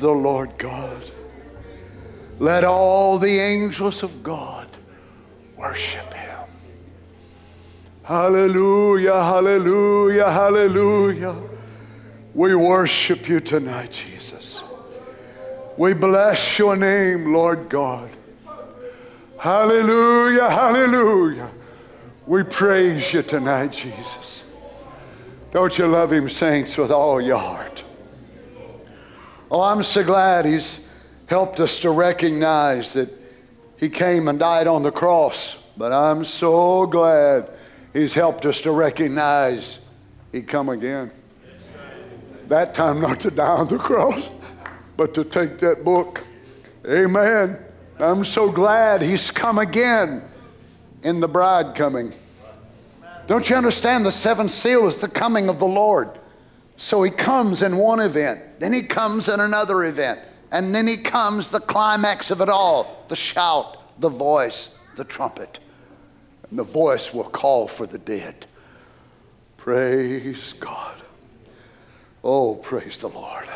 The Lord God. Let all the angels of God worship him. Hallelujah, hallelujah, hallelujah. We worship you tonight, Jesus. We bless your name, Lord God. Hallelujah, hallelujah. We praise you tonight, Jesus. Don't you love him, saints, with all your heart? Oh, I'm so glad he's helped us to recognize that he came and died on the cross. But I'm so glad he's helped us to recognize he'd come again. That time not to die on the cross, but to take that book. Amen. I'm so glad he's come again in the bride coming. Don't you understand? The seventh seal is the coming of the Lord. So he comes in one event, then he comes in another event, and then he comes the climax of it all the shout, the voice, the trumpet. And the voice will call for the dead. Praise God. Oh, praise the Lord.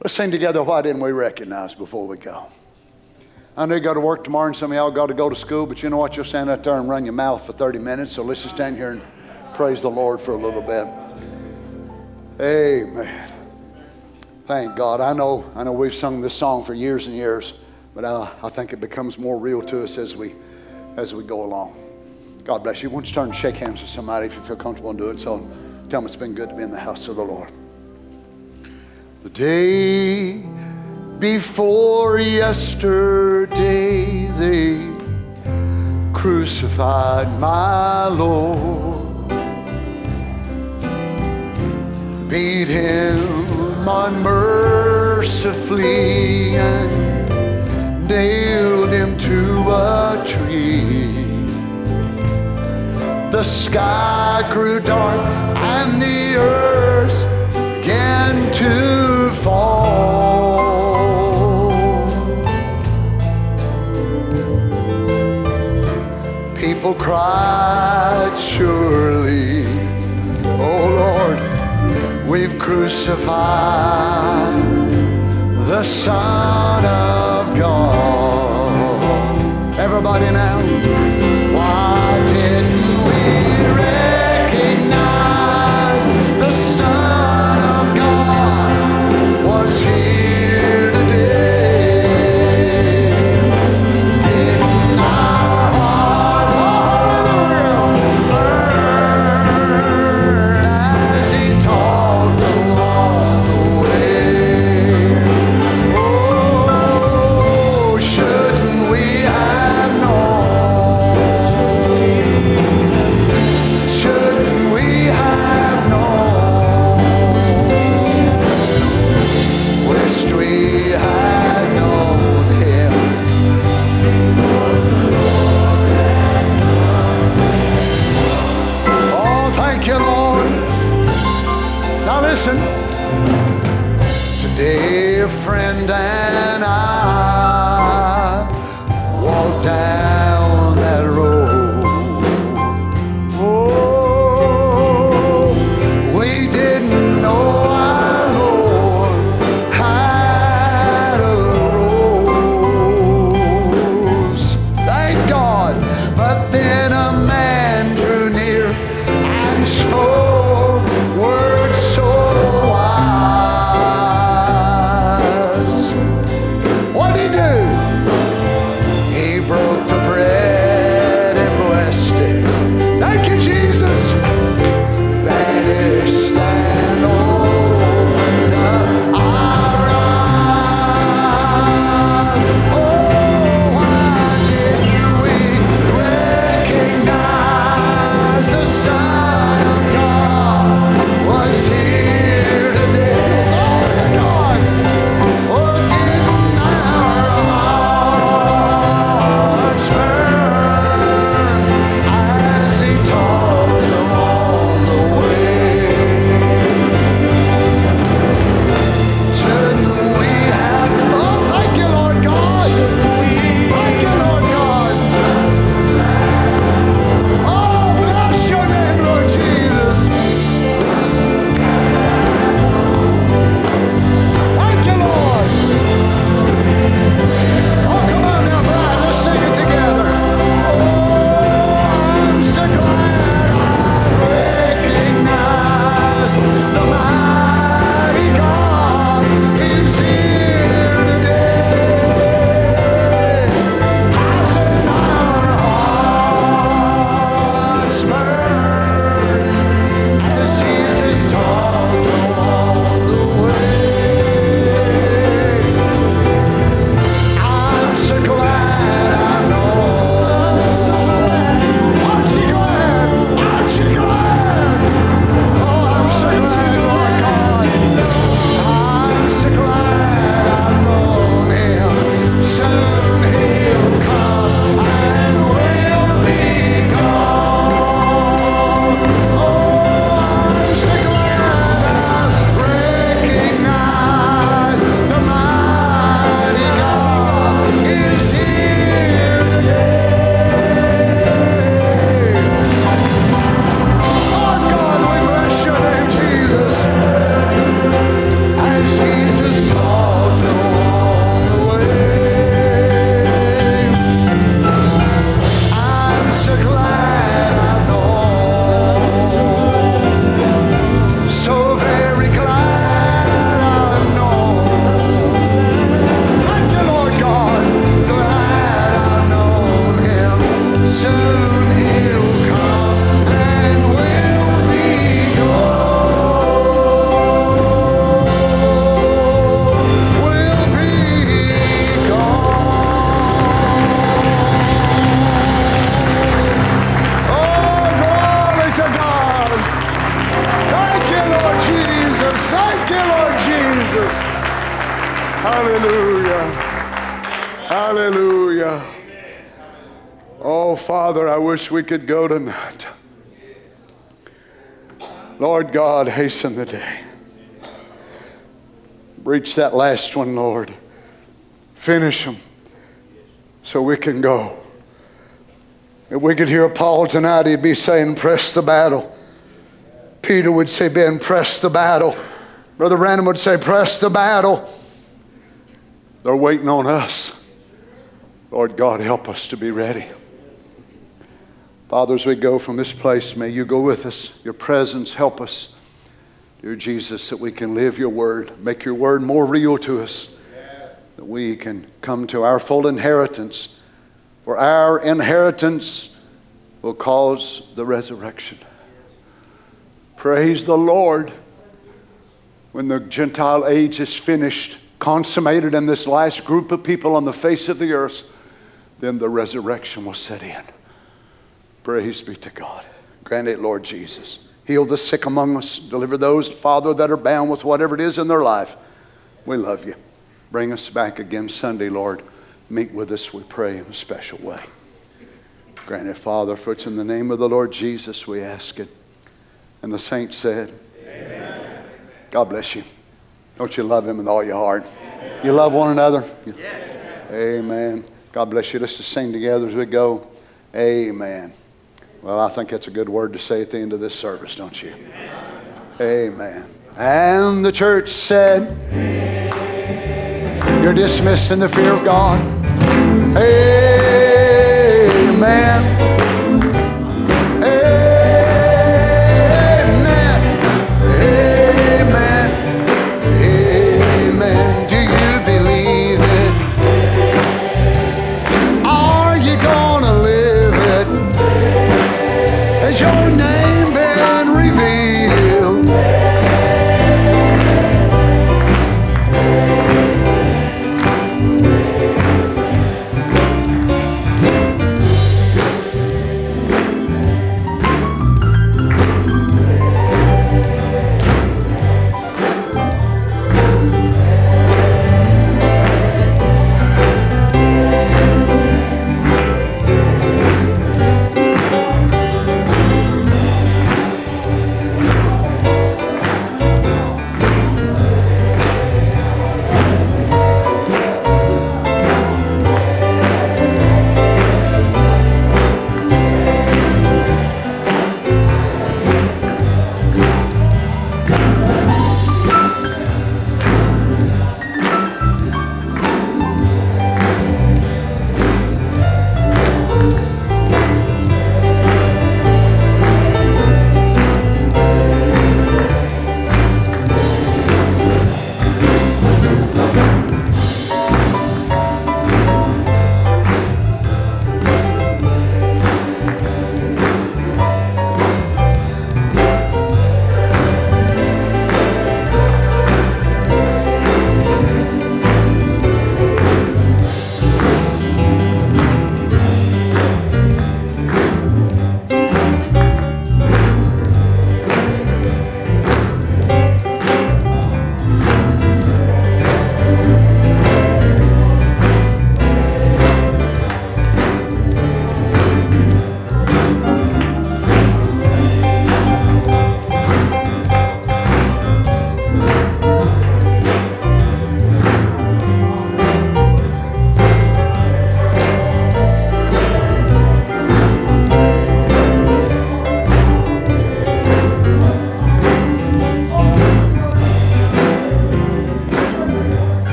Let's sing together. Why didn't we recognize before we go? I know you got to work tomorrow, and some of y'all got to go to school, but you know what? You'll stand out there and run your mouth for 30 minutes. So let's just stand here and praise the Lord for a little bit. Amen. Thank God. I know, I know we've sung this song for years and years, but uh, I think it becomes more real to us as we, as we go along. God bless you. Why don't you turn and shake hands with somebody if you feel comfortable in doing so? Tell them it's been good to be in the house of the Lord. The day before yesterday, they crucified my Lord. beat him unmercifully and nailed him to a tree. The sky grew dark and the earth began to fall. People cried, surely We've crucified the Son of God. Everybody now. We could go tonight. Lord God, hasten the day. Reach that last one, Lord. Finish them so we can go. If we could hear Paul tonight, he'd be saying, Press the battle. Peter would say, Ben, press the battle. Brother Branham would say, Press the battle. They're waiting on us. Lord God, help us to be ready. Father, as we go from this place, may you go with us. Your presence help us. Dear Jesus, that we can live your word, make your word more real to us, that we can come to our full inheritance. For our inheritance will cause the resurrection. Praise the Lord. When the Gentile age is finished, consummated in this last group of people on the face of the earth, then the resurrection will set in. Praise be to God. Grant it, Lord Jesus. Heal the sick among us. Deliver those, Father, that are bound with whatever it is in their life. We love you. Bring us back again Sunday, Lord. Meet with us, we pray, in a special way. Grant it, Father, for it's in the name of the Lord Jesus we ask it. And the saints said, Amen. God bless you. Don't you love him with all your heart? Amen. You love one another? Yes. Amen. God bless you. Let's just sing together as we go. Amen. Well, I think that's a good word to say at the end of this service, don't you? Amen. And the church said, You're dismissed in the fear of God. Amen.